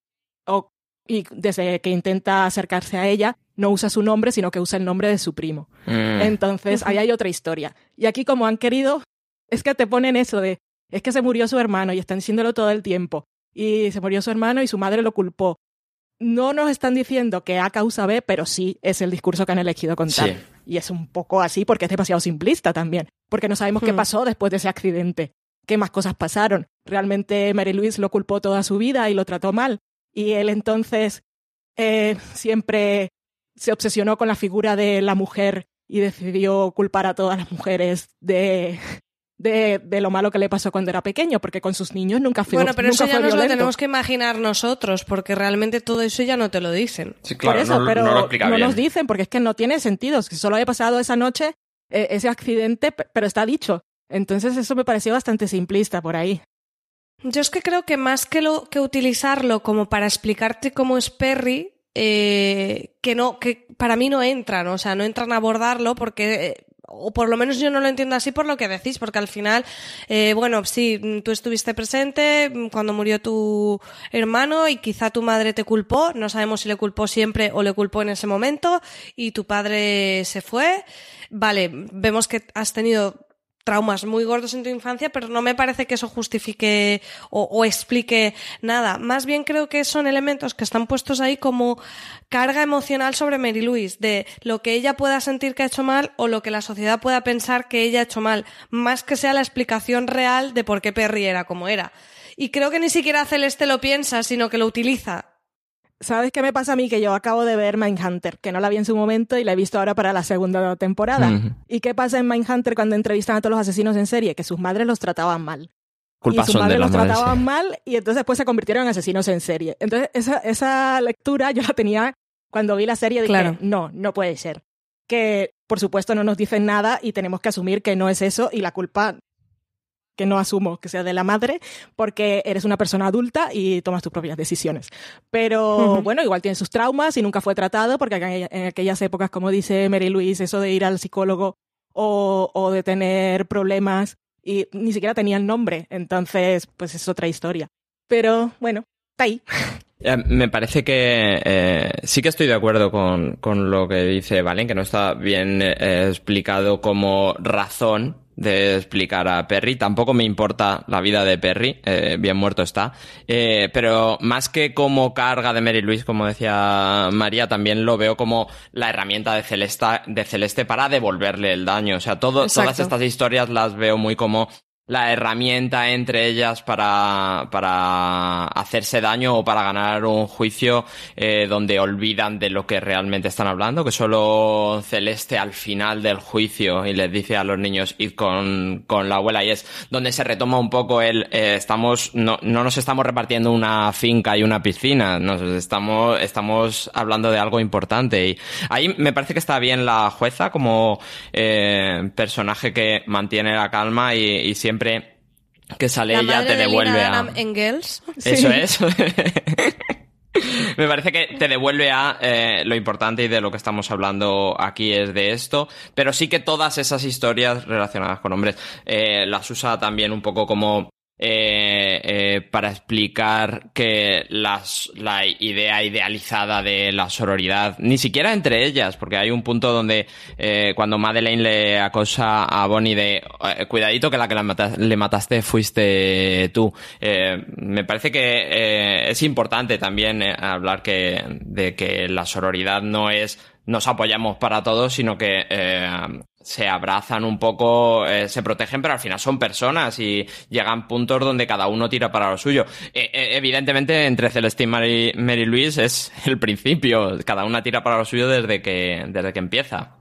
o, y desde que intenta acercarse a ella, no usa su nombre, sino que usa el nombre de su primo. Mm. Entonces, ahí hay otra historia. Y aquí, como han querido, es que te ponen eso de, es que se murió su hermano y están diciéndolo todo el tiempo. Y se murió su hermano y su madre lo culpó. No nos están diciendo que A causa B, pero sí es el discurso que han elegido contar. Sí. Y es un poco así porque es demasiado simplista también. Porque no sabemos qué Hmm. pasó después de ese accidente. qué más cosas pasaron. Realmente Mary Louise lo culpó toda su vida y lo trató mal. Y él entonces eh, siempre se obsesionó con la figura de la mujer y decidió culpar a todas las mujeres de, de, de, lo malo que le pasó cuando era pequeño, porque con sus niños nunca fue Bueno, pero nunca eso ya nos lo tenemos que imaginar nosotros, porque realmente todo eso ya no te lo dicen. Sí, claro, Por eso, no, pero no lo bien. nos dicen, porque es que no tiene sentido. Si solo había pasado esa noche eh, ese accidente, pe- pero está dicho. Entonces eso me pareció bastante simplista por ahí. Yo es que creo que más que, lo, que utilizarlo como para explicarte cómo es Perry, eh, que no, que para mí no entran, o sea, no entran a abordarlo porque, eh, o por lo menos yo no lo entiendo así por lo que decís, porque al final, eh, bueno, sí, tú estuviste presente cuando murió tu hermano y quizá tu madre te culpó, no sabemos si le culpó siempre o le culpó en ese momento, y tu padre se fue. Vale, vemos que has tenido traumas muy gordos en tu infancia, pero no me parece que eso justifique o, o, explique nada. Más bien creo que son elementos que están puestos ahí como carga emocional sobre Mary Louise, de lo que ella pueda sentir que ha hecho mal o lo que la sociedad pueda pensar que ella ha hecho mal, más que sea la explicación real de por qué Perry era como era. Y creo que ni siquiera Celeste lo piensa, sino que lo utiliza. ¿Sabes qué me pasa a mí? Que yo acabo de ver Mindhunter, que no la vi en su momento y la he visto ahora para la segunda temporada. ¿Y qué pasa en Mindhunter cuando entrevistan a todos los asesinos en serie? Que sus madres los trataban mal. Culpas y sus madres los madres. trataban sí. mal y entonces después se convirtieron en asesinos en serie. Entonces esa, esa lectura yo la tenía cuando vi la serie. Dije, Claro. no, no puede ser. Que por supuesto no nos dicen nada y tenemos que asumir que no es eso y la culpa que no asumo que sea de la madre, porque eres una persona adulta y tomas tus propias decisiones. Pero bueno, igual tiene sus traumas y nunca fue tratado, porque en en aquellas épocas, como dice Mary Louise, eso de ir al psicólogo o, o de tener problemas y ni siquiera tenía el nombre, entonces pues es otra historia. Pero bueno, está ahí. [laughs] Eh, Me parece que eh, sí que estoy de acuerdo con, con lo que dice Valen, que no está bien eh, explicado como razón de explicar a Perry. Tampoco me importa la vida de Perry, eh, bien muerto está. Eh, pero más que como carga de Mary Louise, como decía María, también lo veo como la herramienta de Celeste, de Celeste para devolverle el daño. O sea, todo, todas estas historias las veo muy como la herramienta entre ellas para, para hacerse daño o para ganar un juicio eh, donde olvidan de lo que realmente están hablando, que solo Celeste al final del juicio y les dice a los niños id con, con la abuela y es donde se retoma un poco el eh, estamos no, no nos estamos repartiendo una finca y una piscina, nos estamos, estamos hablando de algo importante. Y ahí me parece que está bien la jueza como eh, personaje que mantiene la calma y siempre que sale La ella te de devuelve a... Engels. Eso es. [laughs] Me parece que te devuelve a eh, lo importante y de lo que estamos hablando aquí es de esto, pero sí que todas esas historias relacionadas con hombres eh, las usa también un poco como eh, eh, para explicar que las, la idea idealizada de la sororidad, ni siquiera entre ellas, porque hay un punto donde eh, cuando Madeleine le acosa a Bonnie de eh, cuidadito que la que la le mataste fuiste tú. Eh, me parece que eh, es importante también hablar que, de que la sororidad no es nos apoyamos para todos, sino que eh, se abrazan un poco, eh, se protegen, pero al final son personas y llegan puntos donde cada uno tira para lo suyo. Eh, eh, evidentemente, entre Celeste y Mary, Mary Louise es el principio, cada una tira para lo suyo desde que, desde que empieza.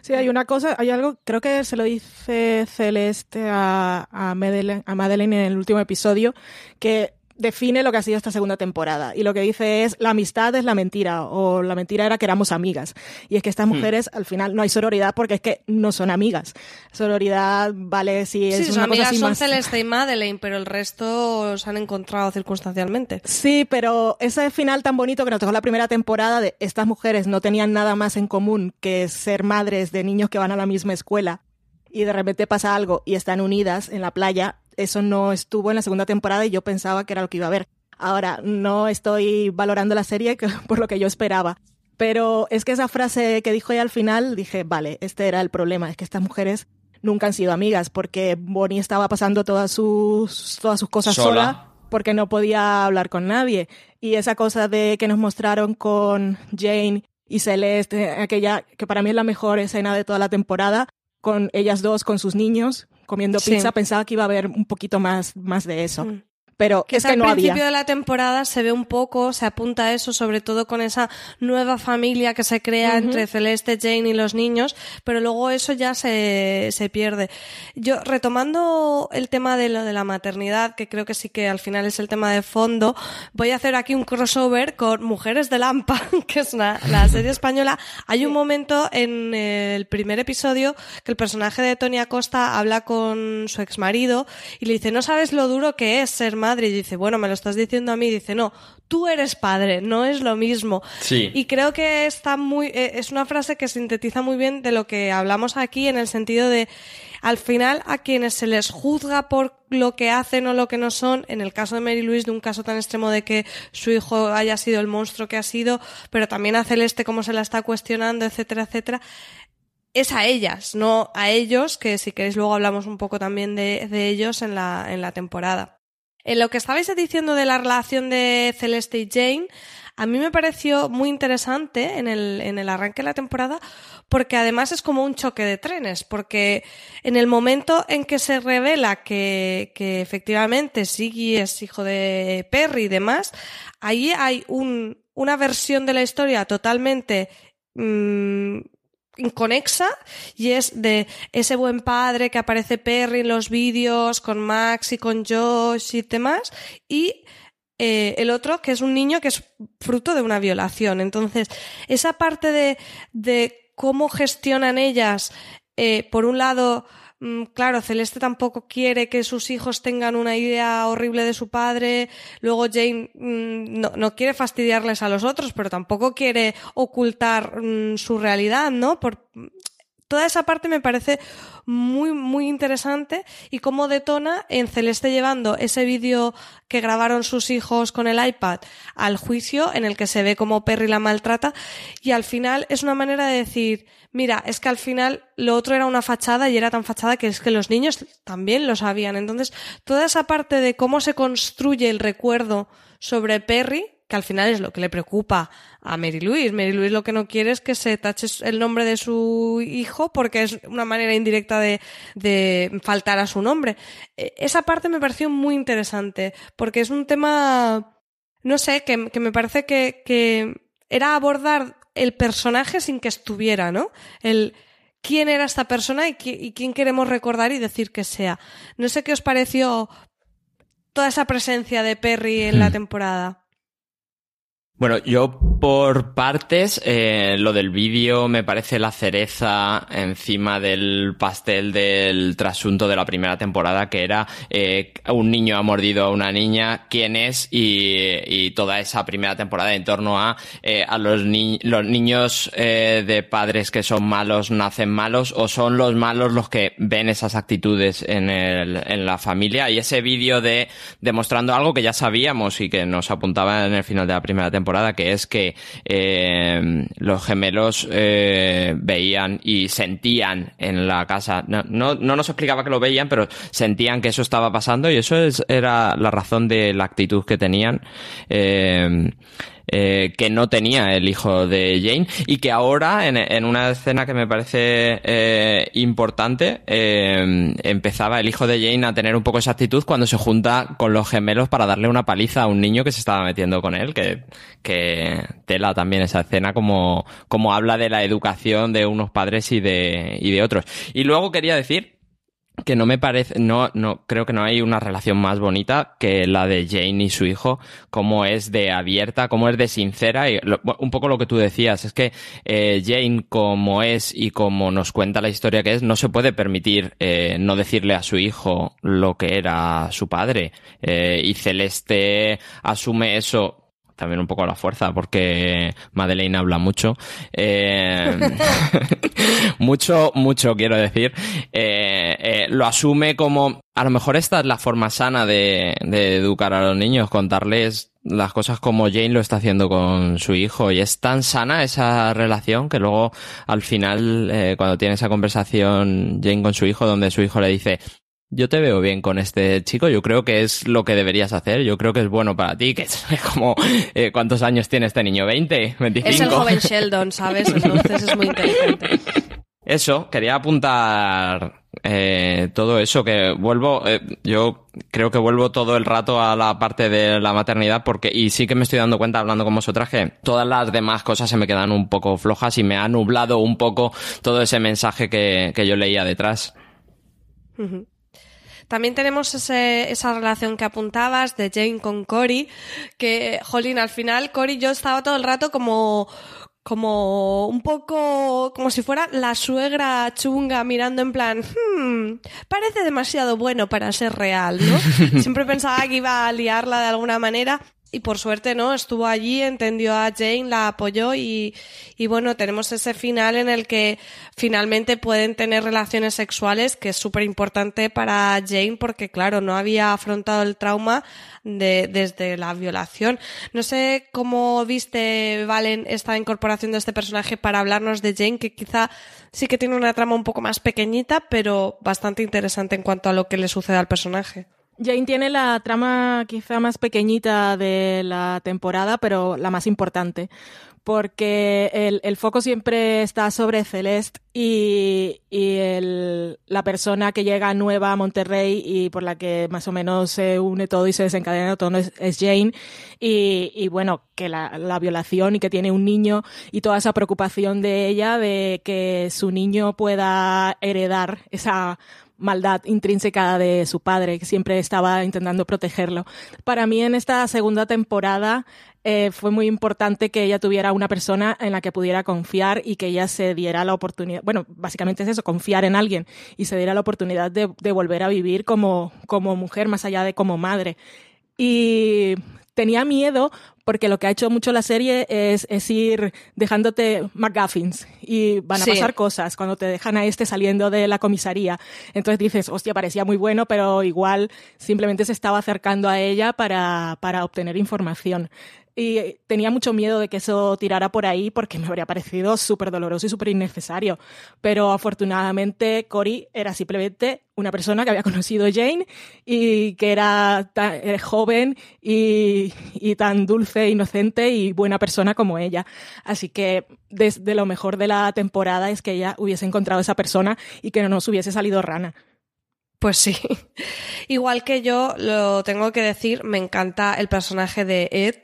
Sí, hay una cosa, hay algo, creo que se lo dice Celeste a Madeleine en el último episodio, que define lo que ha sido esta segunda temporada. Y lo que dice es, la amistad es la mentira, o la mentira era que éramos amigas. Y es que estas mujeres, al final, no hay sororidad porque es que no son amigas. Sororidad, vale, si es Sí, sus una cosa amigas así son más... Celeste y Madeleine, pero el resto se han encontrado circunstancialmente. Sí, pero ese final tan bonito que nos dejó la primera temporada de estas mujeres no tenían nada más en común que ser madres de niños que van a la misma escuela y de repente pasa algo y están unidas en la playa, eso no estuvo en la segunda temporada y yo pensaba que era lo que iba a ver. Ahora, no estoy valorando la serie que- [laughs] por lo que yo esperaba. Pero es que esa frase que dijo ella al final, dije, vale, este era el problema, es que estas mujeres nunca han sido amigas porque Bonnie estaba pasando todas sus, todas sus cosas Sola. sola porque no podía hablar con nadie. Y esa cosa de que nos mostraron con Jane y Celeste, aquella que para mí es la mejor escena de toda la temporada, con ellas dos, con sus niños, comiendo Sí. pizza, pensaba que iba a haber un poquito más, más de eso. Mm. Pero es Quizá que no al principio había. de la temporada se ve un poco, se apunta a eso, sobre todo con esa nueva familia que se crea Ujú. entre Celeste, Jane y los niños, pero luego eso ya se, se pierde. Yo, retomando el tema de lo de la maternidad, que creo que sí que al final es el tema de fondo, voy a hacer aquí un crossover con Mujeres de Lampa, [laughs] que es una- la [laughs] serie española. Hay un momento en el primer episodio que el personaje de Tony Acosta habla con su exmarido y le dice, no sabes lo duro que es ser madre. Y dice, bueno, me lo estás diciendo a mí. Dice, no, tú eres padre, no es lo mismo. Sí. Y creo que está muy, eh, es una frase que sintetiza muy bien de lo que hablamos aquí en el sentido de, al final, a quienes se les juzga por lo que hacen o lo que no son, en el caso de Mary Louise, de un caso tan extremo de que su hijo haya sido el monstruo que ha sido, pero también a Celeste cómo se la está cuestionando, etcétera, etcétera, es a ellas, no a ellos, que si queréis luego hablamos un poco también de, de ellos en la, en la temporada. En lo que estabais diciendo de la relación de Celeste y Jane, a mí me pareció muy interesante en el, en el arranque de la temporada, porque además es como un choque de trenes, porque en el momento en que se revela que, que efectivamente Siggy es hijo de Perry y demás, ahí hay un, una versión de la historia totalmente mm, inconexa y es de ese buen padre que aparece Perry en los vídeos con Max y con Josh y demás y eh, el otro que es un niño que es fruto de una violación. Entonces, esa parte de, de cómo gestionan ellas, eh, por un lado, claro, Celeste tampoco quiere que sus hijos tengan una idea horrible de su padre, luego Jane mm, no, no quiere fastidiarles a los otros, pero tampoco quiere ocultar mm, su realidad, ¿no? Por, toda esa parte me parece muy, muy interesante y cómo detona en Celeste llevando ese vídeo que grabaron sus hijos con el iPad al juicio en el que se ve cómo Perry la maltrata y al final es una manera de decir, mira, es que al final lo otro era una fachada y era tan fachada que es que los niños también lo sabían. Entonces, toda esa parte de cómo se construye el recuerdo sobre Perry, que al final es lo que le preocupa a Mary Louise. Mary Louise lo que no quiere es que se tache el nombre de su hijo porque es una manera indirecta de, de faltar a su nombre. Eh, Esa parte me pareció muy interesante porque es un tema, no sé, que, que me parece que, que era abordar el personaje sin que estuviera, ¿no? El quién era esta persona y quién queremos recordar y decir que sea. No sé qué os pareció toda esa presencia de Perry en la Hmm. temporada. Bueno, yo por partes, eh, lo del vídeo me parece la cereza encima del pastel del trasunto de la primera temporada, que era eh, un niño ha mordido a una niña, quién es, y, toda esa primera temporada en torno a, eh, a los, ni- los niños eh, de padres que son malos nacen malos, o son los malos los que ven esas actitudes en, el, en la familia. Y ese vídeo de demostrando algo que ya sabíamos y que nos apuntaba en el final de la primera temporada, que es que eh, los gemelos eh, veían y sentían en la casa, no, no, no nos explicaba que lo veían, pero sentían que eso estaba pasando y eso es, era la razón de la actitud que tenían. eh, eh, que no tenía el hijo de Jane y que ahora en, una escena que me parece eh, importante eh, empezaba el hijo de Jane a tener un poco esa actitud cuando se junta con los gemelos para darle una paliza a un niño que se estaba metiendo con él que, que tela también esa escena como, como habla de la educación de unos padres y de, y de otros. Y luego quería decir que no me parece, no, no, creo que no hay una relación más bonita que la de Jane y su hijo, como es de abierta, como es de sincera, y lo- un poco lo que tú decías, es que eh, Jane como es y como nos cuenta la historia que es, no se puede permitir eh, no decirle a su hijo lo que era su padre, Eh, y Celeste asume eso también un poco a la fuerza, porque Madeleine habla mucho. Eh, [laughs] mucho, mucho, quiero decir. Eh, eh, lo asume como, a lo mejor esta es la forma sana de, de educar a los niños, contarles las cosas como Jane lo está haciendo con su hijo y es tan sana esa relación que luego al final cuando tiene esa conversación Jane con su hijo donde su hijo le dice yo te veo bien con este chico, yo creo que es lo que deberías hacer, yo creo que es bueno para ti, que [laughs] es como, eh, ¿cuántos años tiene este niño? ¿20? ¿25? Es el [laughs] joven Sheldon, ¿sabes? Entonces es muy inteligente. Eso, quería apuntar Eh, todo eso que vuelvo, eh, yo creo que vuelvo todo el rato a la parte de la maternidad porque, y sí que me estoy dando cuenta hablando con vosotras que todas las demás cosas se me quedan un poco flojas y me ha nublado un poco todo ese mensaje que, que yo leía detrás. También tenemos ese- esa relación que apuntabas de Jane con Cory, que, jolín, al final Cory yo estaba todo el rato como, como un poco, como si fuera la suegra chunga mirando en plan, "Hmm, parece demasiado bueno para ser real, ¿no? [laughs] Siempre pensaba que iba a liarla de alguna manera. Y por suerte, ¿no? Estuvo allí, entendió a Jane, la apoyó y, y bueno, tenemos ese final en el que finalmente pueden tener relaciones sexuales, que es súper importante para Jane porque, claro, no había afrontado el trauma de, desde la violación. No sé cómo viste, Valen, esta incorporación de este personaje para hablarnos de Jane, que quizá sí que tiene una trama un poco más pequeñita, pero bastante interesante en cuanto a lo que le sucede al personaje. Jane tiene la trama quizá más pequeñita de la temporada, pero la más importante, porque el, el foco siempre está sobre Celeste y, el- la persona que llega nueva a Monterrey y por la que más o menos se une todo y se desencadena todo es, es Jane. Y, bueno, que la, la violación y que tiene un niño y toda esa preocupación de ella de que su niño pueda heredar esa maldad intrínseca de su padre, que siempre estaba intentando protegerlo. Para mí en esta segunda temporada eh, fue muy importante que ella tuviera una persona en la que pudiera confiar y que ella se diera la oportunidad, bueno, básicamente es eso, confiar en alguien y se diera la oportunidad de, de volver a vivir como, como mujer más allá de como madre. Y tenía miedo porque lo que ha hecho mucho la serie es, es ir dejándote McGuffins y van a Sí. pasar cosas cuando te dejan a este saliendo de la comisaría. Entonces dices, hostia, parecía muy bueno, pero igual simplemente se estaba acercando a ella para, para obtener información. Y tenía mucho miedo de que eso tirara por ahí porque me habría parecido súper doloroso y súper innecesario. Pero afortunadamente Cory era simplemente una persona que había [laughs] conocido a Jane y que era tan eh, joven y, y tan dulce, inocente y buena persona como ella. Así que desde lo mejor de la temporada es que ella hubiese encontrado esa persona y que no nos hubiese salido rana. Pues sí. [laughs] Igual que yo, lo tengo que decir, me encanta el personaje de Ed.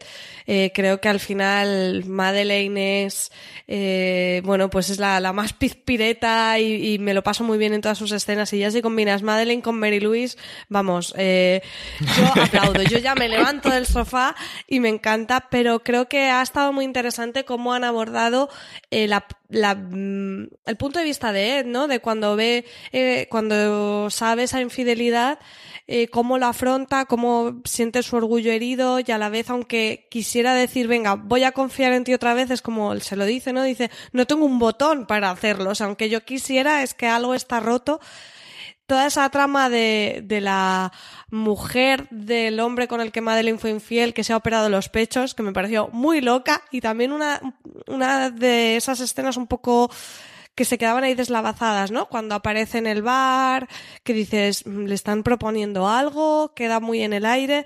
Eh, creo que al final Madeleine es, eh, bueno, pues es la, la más pizpireta y, y me lo paso muy bien en todas sus escenas. Y ya si combinas Madeleine con Mary Louise, vamos, eh, yo [laughs] aplaudo. Yo ya me levanto del sofá y me encanta, pero creo que ha estado muy interesante cómo han abordado eh, la, la, mm, el punto de vista de Ed, ¿no? De cuando ve, eh, cuando sabe esa infidelidad, eh, cómo lo afronta, cómo siente su orgullo herido y a la vez, aunque quisiera decir, venga, voy a confiar en ti otra vez, es como se lo dice, ¿no? Dice, no tengo un botón para hacerlo. O sea, aunque yo quisiera, es que algo está roto toda esa trama de, de la mujer del hombre con el que Madeleine fue infiel, que se ha operado los pechos, que me pareció muy loca, y también una, una de esas escenas un poco que se quedaban ahí deslavazadas, ¿no? Cuando aparece en el bar, que dices, "Mm, le están proponiendo algo, queda muy en el aire.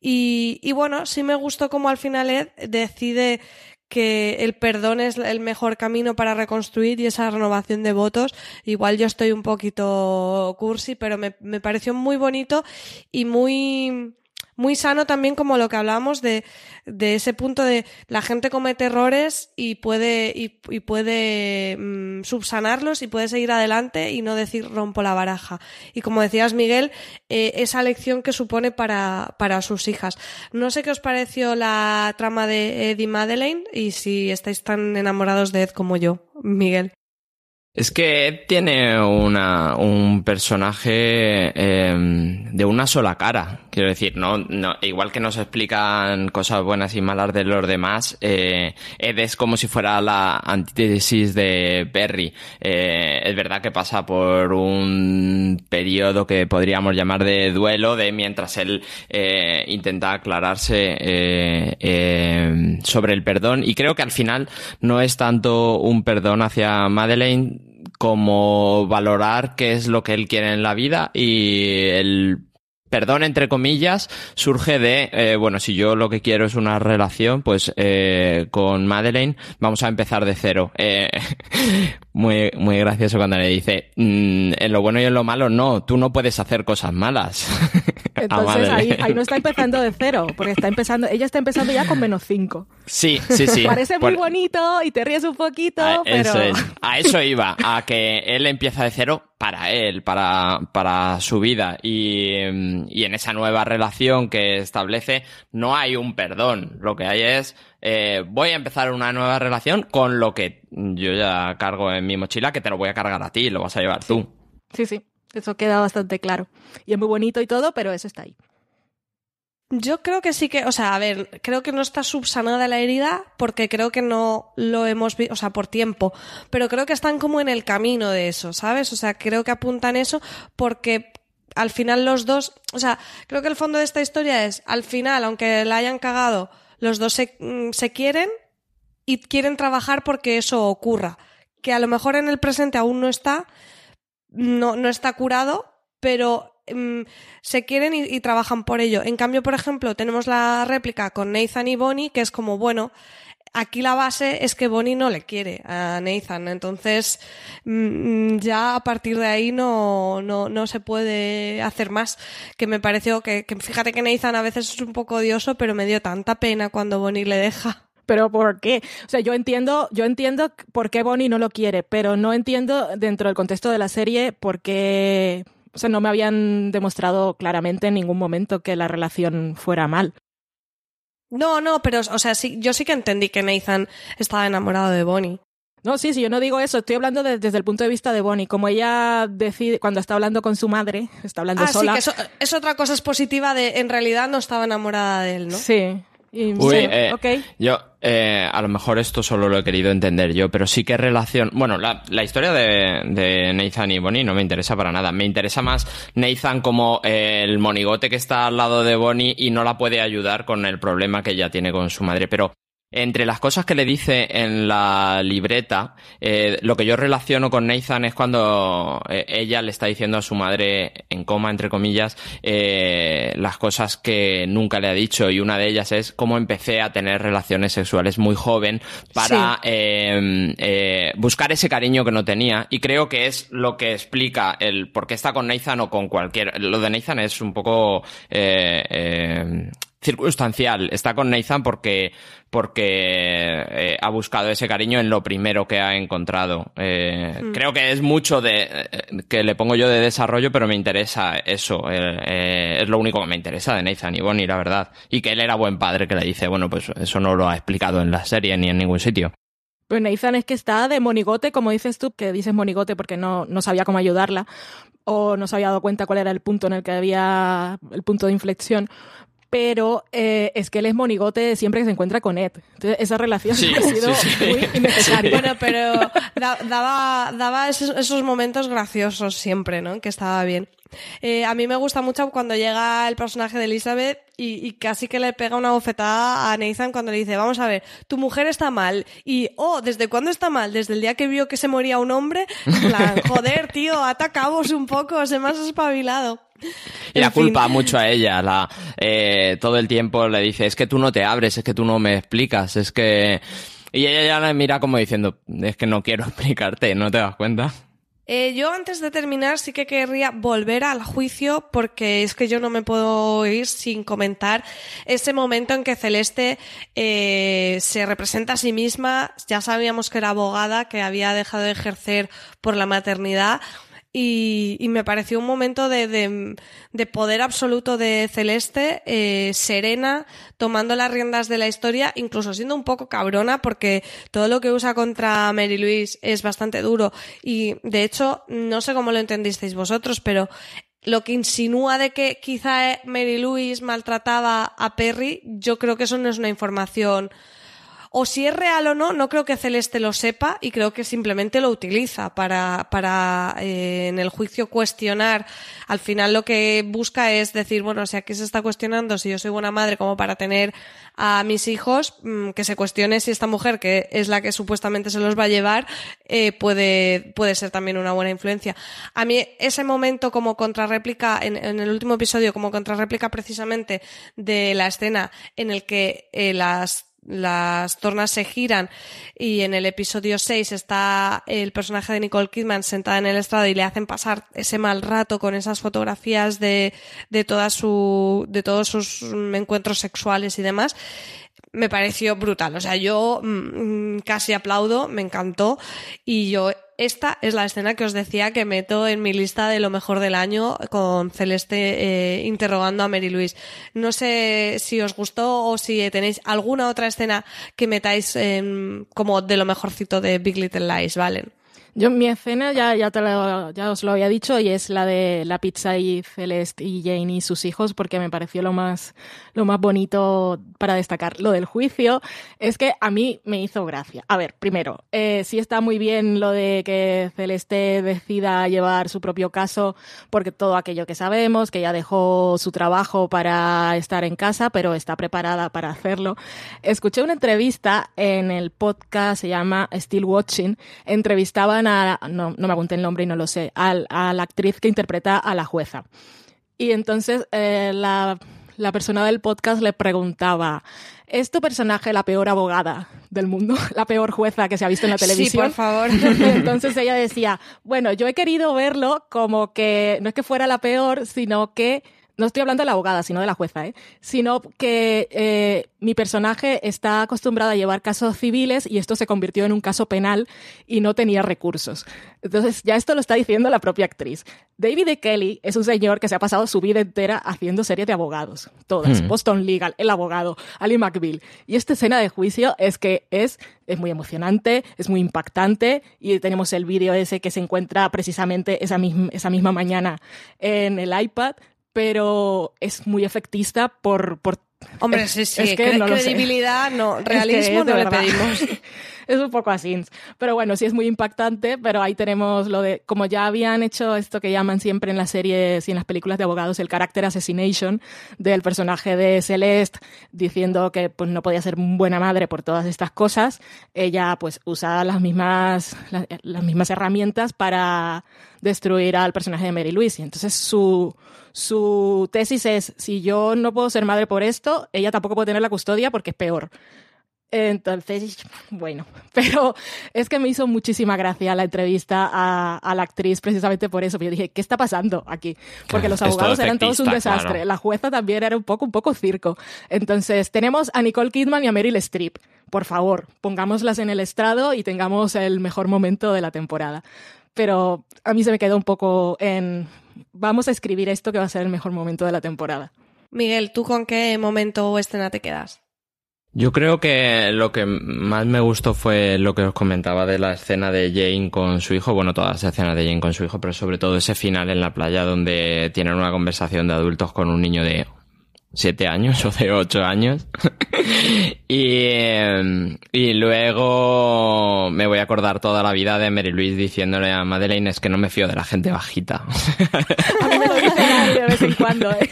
Y, bueno, sí me gustó como al final Ed decide que el perdón es el mejor camino para reconstruir y esa renovación de votos. Igual yo estoy un poquito cursi, pero me, me pareció muy bonito y muy, muy sano también como lo que hablamos de, de ese punto de la gente comete errores y puede, y, y puede mm, subsanarlos y puede seguir adelante y no decir rompo la baraja. Y como decías, Miguel, eh, esa lección que supone para, para sus hijas. No sé qué os pareció la trama de Ed y Madeleine y si estáis tan enamorados de Ed como yo, Miguel. Es que Ed tiene una, un personaje eh, de una sola cara. Quiero decir, no, no, igual que nos explican cosas buenas y malas de los demás, eh, Ed es como si fuera la antítesis de Perry. Eh, es verdad que pasa por un periodo que podríamos llamar de duelo, de mientras él eh, intenta aclararse eh, eh, sobre el perdón. Y creo que al final no es tanto un perdón hacia Madeleine como valorar qué es lo que él quiere en la vida y el perdón entre comillas, surge de, eh, bueno, si yo lo que quiero es una relación, pues eh, con Madeleine vamos a empezar de cero. Eh, muy, muy gracioso cuando le dice, mm, en lo bueno y en lo malo, no, tú no puedes hacer cosas malas. [laughs] Entonces ahí, no está empezando de cero, porque está empezando, ella está empezando ya con menos cinco. Sí, sí, sí. Parece muy bonito y te ríes un poquito, A pero eso, es. A eso iba, a que él empieza de cero para él, para, para su vida. Y, mm, y en esa nueva relación que establece no hay un perdón. Lo que hay es, eh, voy a empezar una nueva relación con lo que yo ya cargo en mi mochila, que te lo voy a cargar a ti, lo vas a llevar tú. sí, sí, eso queda bastante claro. Y es muy bonito y todo, pero eso está ahí. Yo creo que sí que, o sea, a ver, creo que no está subsanada la herida porque creo que no lo hemos visto, o sea, por tiempo, pero creo que están como en el camino de eso, ¿sabes? O sea, creo que apuntan eso porque al final los dos, o sea, creo que el fondo de esta historia es, al final, aunque la hayan cagado, los dos se, mm, se quieren y quieren trabajar porque eso ocurra. Que a lo mejor en el presente aún no está, no, no está curado, pero mm, se quieren y, y trabajan por ello. En cambio, por ejemplo, tenemos la réplica con Nathan y Bonnie, que es como, bueno, aquí la base es que Bonnie no le quiere a Nathan. Entonces, mm, ya a partir de ahí no, no, no se puede hacer más. Que me pareció que, que fíjate que Nathan a veces es un poco odioso, pero me dio tanta pena cuando Bonnie le deja. Pero ¿por qué? O sea, yo entiendo, yo entiendo por qué Bonnie no lo quiere, pero no entiendo dentro del contexto de la serie por qué, o sea, no me habían demostrado claramente en ningún momento que la relación fuera mal. No, no, pero, o sea, sí, yo sí que entendí que Nathan estaba enamorado de Bonnie. No, sí, sí, yo no digo eso, estoy hablando de- desde el punto de vista de Bonnie, como ella decide, cuando está hablando con su madre, está hablando Ah, sí, sola. que eso es otra cosa es positiva de, en realidad no estaba enamorada de él, ¿no? Sí. Y, Uy, sí, eh, ok. Yo, eh, a lo mejor esto solo lo he querido entender yo, pero sí que relación. Bueno, la, la historia de, de Nathan y Bonnie no me interesa para nada. Me interesa más Nathan como eh, el monigote que está al lado de Bonnie y no la puede ayudar con el problema que ella tiene con su madre. Pero entre las cosas que le dice en la libreta, eh, lo que yo relaciono con Nathan es cuando eh, ella le está diciendo a su madre, en coma, entre comillas, eh, las cosas que nunca le ha dicho. Y una de ellas es cómo empecé a tener relaciones sexuales muy joven para eh, buscar ese cariño que no tenía. Y creo que es lo que explica el por qué está con Nathan o con cualquier. Lo de Nathan es un poco. Circunstancial. Está con Nathan porque, porque eh, ha buscado ese cariño en lo primero que ha encontrado. Eh, Creo que es mucho de eh, que le pongo yo de desarrollo, pero me interesa eso. eh, es lo único que me interesa de Nathan y Bonnie, la verdad. Y que él era buen padre, que le dice, bueno, pues eso no lo ha explicado en la serie ni en ningún sitio. Pues Nathan es que está de monigote, como dices tú, que dices monigote porque no, no sabía cómo ayudarla o no se había dado cuenta cuál era el punto en el que había el punto de inflexión. Pero eh, es que él es monigote siempre que se encuentra con Ed. Entonces, esa relación Sí, [laughs] ha sido sí, sí. muy [laughs] innecesaria. Bueno, pero da- daba, daba esos, esos momentos graciosos siempre, ¿no? Que estaba bien. Eh, a mí me gusta mucho cuando llega el personaje de Elizabeth y, y casi que le pega una bofetada a Nathan cuando le dice, vamos a ver, tu mujer está mal. Y, oh, ¿desde cuándo está mal? Desde el día que vio que se moría un hombre. En plan, [laughs] joder, tío, atacamos un poco, se me has espabilado. Y la En fin. culpa mucho a ella, la, eh, todo el tiempo le dice, es que tú no te abres, es que tú no me explicas, es que... Y ella ya la mira como diciendo, es que no quiero [laughs] explicarte, ¿no te das cuenta? Eh, yo antes de terminar sí que querría volver al juicio porque es que yo no me puedo ir sin comentar ese momento en que Celeste eh, se representa a sí misma. Ya sabíamos que era abogada, que había dejado de ejercer por la maternidad. Y, y me pareció un momento de, de, de poder absoluto de Celeste, eh, serena, tomando las riendas de la historia, incluso siendo un poco cabrona, porque todo lo que usa contra Mary Louise es bastante duro. Y de hecho, no sé cómo lo entendisteis vosotros, pero lo que insinúa de que quizá Mary Louise maltrataba a Perry, yo creo que eso no es una información o si es real o no, no creo que Celeste lo sepa y creo que simplemente lo utiliza para, para eh, en el juicio cuestionar. Al final lo que busca es decir, bueno, si aquí se está cuestionando si yo soy buena madre como para tener a mis hijos, mm, que se cuestione si esta mujer, que es la que supuestamente se los va a llevar, eh, puede, puede ser también una buena influencia. A mí ese momento como contrarréplica, en, en el último episodio, como contrarréplica precisamente de la escena en el que eh, las las tornas se giran y en el episodio 6 está el personaje de Nicole Kidman sentada en el estrado y le hacen pasar ese mal rato con esas fotografías de, de toda su, de todos sus encuentros sexuales y demás me pareció brutal. O sea, yo mm, casi aplaudo, me encantó. Y yo, esta es la escena que os decía que meto en mi lista de lo mejor del año con Celeste eh, interrogando a Mary Louise. No sé si os gustó o si tenéis alguna otra escena que metáis en, como de lo mejorcito de Big Little Lies, ¿vale? Yo, mi escena ya, ya, te lo, ya os lo había dicho y es la de la pizza y Celeste y Jane y sus hijos porque me pareció lo más, lo más bonito para destacar. Lo del juicio es que a mí me hizo gracia. A ver, primero, eh, sí está muy bien lo de que Celeste decida llevar su propio caso porque todo aquello que sabemos, que ya dejó su trabajo para estar en casa, pero está preparada para hacerlo. Escuché una entrevista en el podcast, se llama Still Watching, entrevistaban a, no, no me apunté el nombre y no lo sé, a, a la actriz que interpreta a la jueza. Y entonces eh, la, la persona del podcast le preguntaba, ¿es tu personaje la peor abogada del mundo? [laughs] ¿La peor jueza que se ha visto en la televisión? Sí, por favor. [laughs] Entonces ella decía, bueno, yo he querido verlo como que no es que fuera la peor, sino que no estoy hablando de la abogada, sino de la jueza, ¿eh? sino que eh, mi personaje está acostumbrado a llevar casos civiles y esto se convirtió en un caso penal y no tenía recursos. Entonces, ya esto lo está diciendo la propia actriz. David E. Kelly es un señor que se ha pasado su vida entera haciendo series de abogados. Todas. Mm. Boston Legal, El Abogado, Ali McBeal. Y esta escena de juicio es que es, es muy emocionante, es muy impactante y tenemos el vídeo ese que se encuentra precisamente esa misma, esa misma mañana en el iPad pero es muy efectista por... por Hombre, sí, sí, es que no credibilidad, no, Es que, realismo no le pedimos. [laughs] es un poco así. Pero bueno, sí es muy impactante, pero ahí tenemos lo de, como ya habían hecho esto que llaman siempre en las series y en las películas de abogados, el character assassination del personaje de Celeste, diciendo que pues no podía ser buena madre por todas estas cosas, ella pues usa las mismas, la- las mismas herramientas para destruir al personaje de Mary Louise. Y entonces su, su tesis es, si yo no puedo ser madre por esto, ella tampoco puede tener la custodia porque es peor. Entonces, [laughs] bueno, [laughs] pero es que me hizo muchísima gracia la entrevista a, a la actriz precisamente por eso. Yo dije, ¿qué está pasando aquí? Porque los todo abogados eran todos un desastre. claro. La jueza también era un poco, un poco circo. Entonces, tenemos a Nicole Kidman y a Meryl Streep. Por favor, pongámoslas en el estrado y tengamos el mejor momento de la temporada. Pero a mí se me quedó un poco en, vamos a escribir esto que va a ser el mejor momento de la temporada. Miguel, ¿tú con qué momento o escena te quedas? Yo creo que lo que más me gustó fue lo que os comentaba de la escena de Jane con su hijo, bueno, todas las escenas de Jane con su hijo, pero sobre todo ese final en la playa donde tienen una conversación de adultos con un niño de siete años o de ocho años. [laughs] y, eh, y luego me voy a acordar toda la vida de Mary Louise diciéndole a Madeleine es que no me fío de la gente bajita. [laughs] A mí me lo dice Gaby de vez en cuando, ¿eh?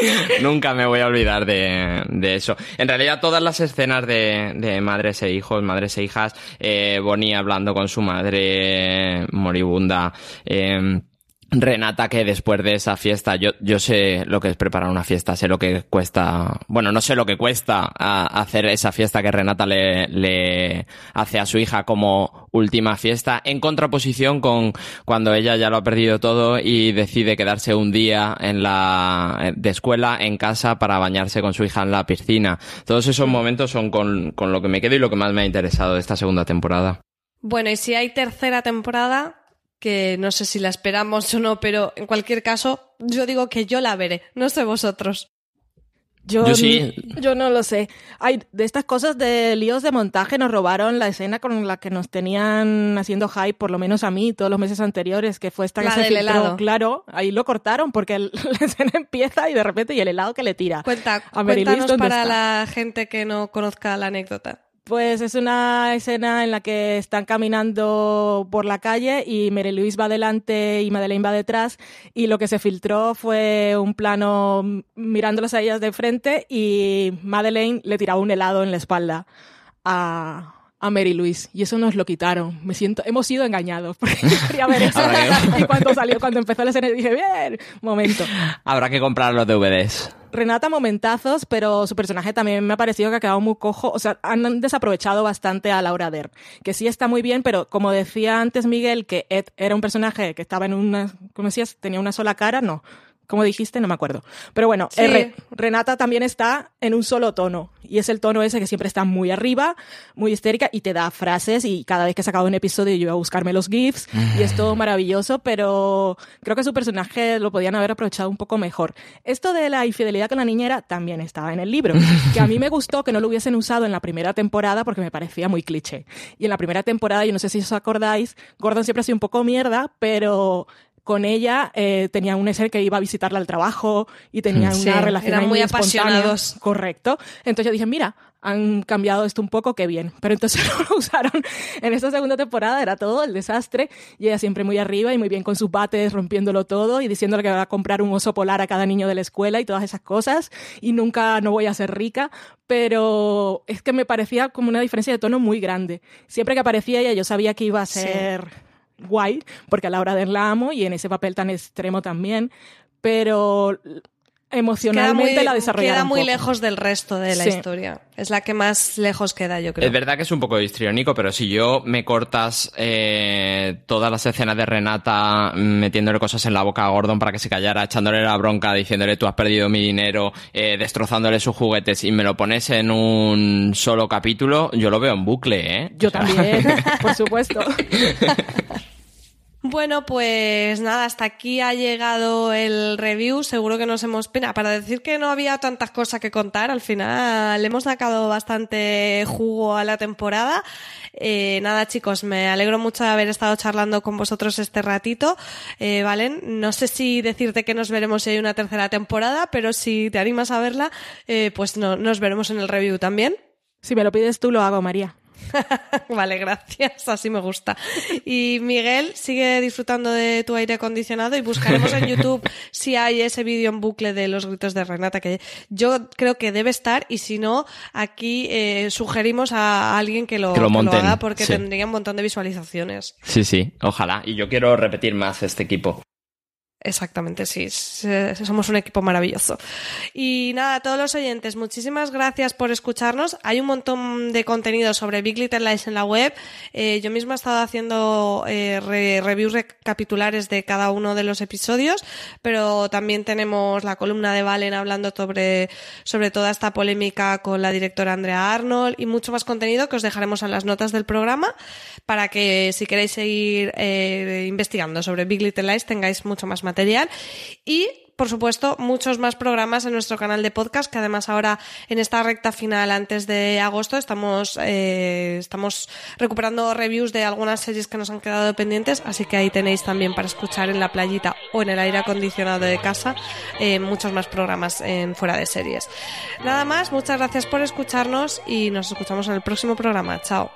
[laughs] Nunca me voy a olvidar de, de eso. En realidad, todas las escenas de, de madres e hijos, madres e hijas, eh, Bonnie hablando con su madre moribunda, eh, Renata que después de esa fiesta, yo, yo sé lo que es preparar una fiesta, sé lo que cuesta, bueno, no sé lo que cuesta a- hacer esa fiesta que Renata le, le hace a su hija como última fiesta, en contraposición con cuando ella ya lo ha perdido todo y decide quedarse un día en la, de escuela, en casa, para bañarse con su hija en la piscina. Todos esos momentos son con, con lo que me quedo y lo que más me ha interesado de esta segunda temporada. Bueno, y si hay tercera temporada, que no sé si la esperamos o no, pero en cualquier caso, yo digo que yo la veré, no sé vosotros. Yo, Yo sí. Yo no lo sé. Hay de estas cosas de líos de montaje nos robaron la escena con la que nos tenían haciendo hype, por lo menos a mí, todos los meses anteriores, que fue esta La que se del filtró. helado. Claro, ahí lo cortaron porque el- [laughs] la escena empieza y de repente y el helado que le tira. Cuenta, A cuéntanos ¿dónde para está? la gente que no conozca la anécdota. Pues es una escena en la que están caminando por la calle y Mary Louise va delante y Madeleine va detrás y lo que se filtró fue un plano mirándolas a ellas de frente y Madeleine le tiraba un helado en la espalda a, a Mary Louise y eso nos lo quitaron. Me siento, hemos sido engañados porque yo quería ver eso Habrá [laughs] y cuando salió, cuando empezó la escena dije, bien, momento. Habrá que comprar los DVDs. Renata momentazos, pero su personaje también me ha parecido que ha quedado muy cojo. O sea, han desaprovechado bastante a Laura Dern, que sí está muy bien, pero como decía antes Miguel, que Ed era un personaje que estaba en una, ¿cómo decías? Tenía una sola cara, no. Como dijiste, no me acuerdo. Pero bueno, Sí. R- Renata también está en un solo tono. Y es el tono ese que siempre está muy arriba, muy histérica, y te da frases. Y cada vez que se acaba un episodio yo iba a buscarme los GIFs. Y es todo [laughs] maravilloso, pero creo que su personaje lo podían haber aprovechado un poco mejor. Esto de la infidelidad con la niñera también estaba en el libro. Que a mí me gustó que no lo hubiesen usado en la primera temporada porque me parecía muy cliché. Y en la primera temporada, yo no sé si os acordáis, Gordon siempre ha sido un poco mierda, pero con ella eh, tenía un ser que iba a visitarla al trabajo y tenían Sí, una relación eran muy apasionados. Correcto. Entonces yo dije, mira, han cambiado esto un poco, qué bien. Pero entonces [laughs] no lo usaron en esta segunda temporada, era todo el desastre. Y ella siempre muy arriba y muy bien con sus bates, rompiéndolo todo y diciéndole que va a comprar un oso polar a cada niño de la escuela y todas esas cosas. Y nunca no voy a ser rica. Pero es que me parecía como una diferencia de tono muy grande. Siempre que aparecía ella, yo sabía que iba a Sí. Guay, porque a Laura Dern la amo y en ese papel tan extremo también. Pero emocionalmente queda muy, la desarrollaron queda muy poco. lejos del resto de la Sí. historia. Es la que más lejos queda, yo creo. Es verdad que es un poco histriónico, pero si yo me cortas eh, todas las escenas de Renata metiéndole cosas en la boca a Gordon para que se callara, echándole la bronca, diciéndole tú has perdido mi dinero, eh, destrozándole sus juguetes y me lo pones en un solo capítulo, yo lo veo en bucle, ¿eh? Yo O sea, también, [laughs] por supuesto. [laughs] Bueno, pues nada, hasta aquí ha llegado el review. Seguro que nos hemos pena para decir que no había tantas cosas que contar. Al final le hemos sacado bastante jugo a la temporada. Eh, nada, chicos, me alegro mucho de haber estado charlando con vosotros este ratito. Eh, Valen, no sé si decirte que nos veremos si hay una tercera temporada, pero si te animas a verla, eh, pues no, nos veremos en el review también. Si me lo pides tú, lo hago, María. [laughs] Vale, gracias, así me gusta. Y Miguel, sigue disfrutando de tu aire acondicionado y buscaremos en YouTube [laughs] si hay ese vídeo en bucle de los gritos de Renata, que yo creo que debe estar y si no, aquí eh, sugerimos a alguien que lo, Que lo monten, haga porque sí. tendría un montón de visualizaciones. Sí, sí, ojalá. Y yo quiero repetir más este equipo. Exactamente, sí. Somos un equipo maravilloso. Y nada, a todos los oyentes, muchísimas gracias por escucharnos. Hay un montón de contenido sobre Big Little Lies en la web. Eh, yo misma he estado haciendo eh, re- reviews recapitulares de cada uno de los episodios, pero también tenemos la columna de Valen hablando sobre, sobre toda esta polémica con la directora Andrea Arnold y mucho más contenido que os dejaremos en las notas del programa para que si queréis seguir eh, investigando sobre Big Little Lies tengáis mucho más material y por supuesto, muchos más programas en nuestro canal de podcast, que además ahora en esta recta final antes de agosto estamos, eh, estamos recuperando reviews de algunas series que nos han quedado pendientes, así que ahí tenéis también para escuchar en la playita o en el aire acondicionado de casa eh, muchos más programas en fuera de series. Nada más, muchas gracias por escucharnos y nos escuchamos en el próximo programa. Chao.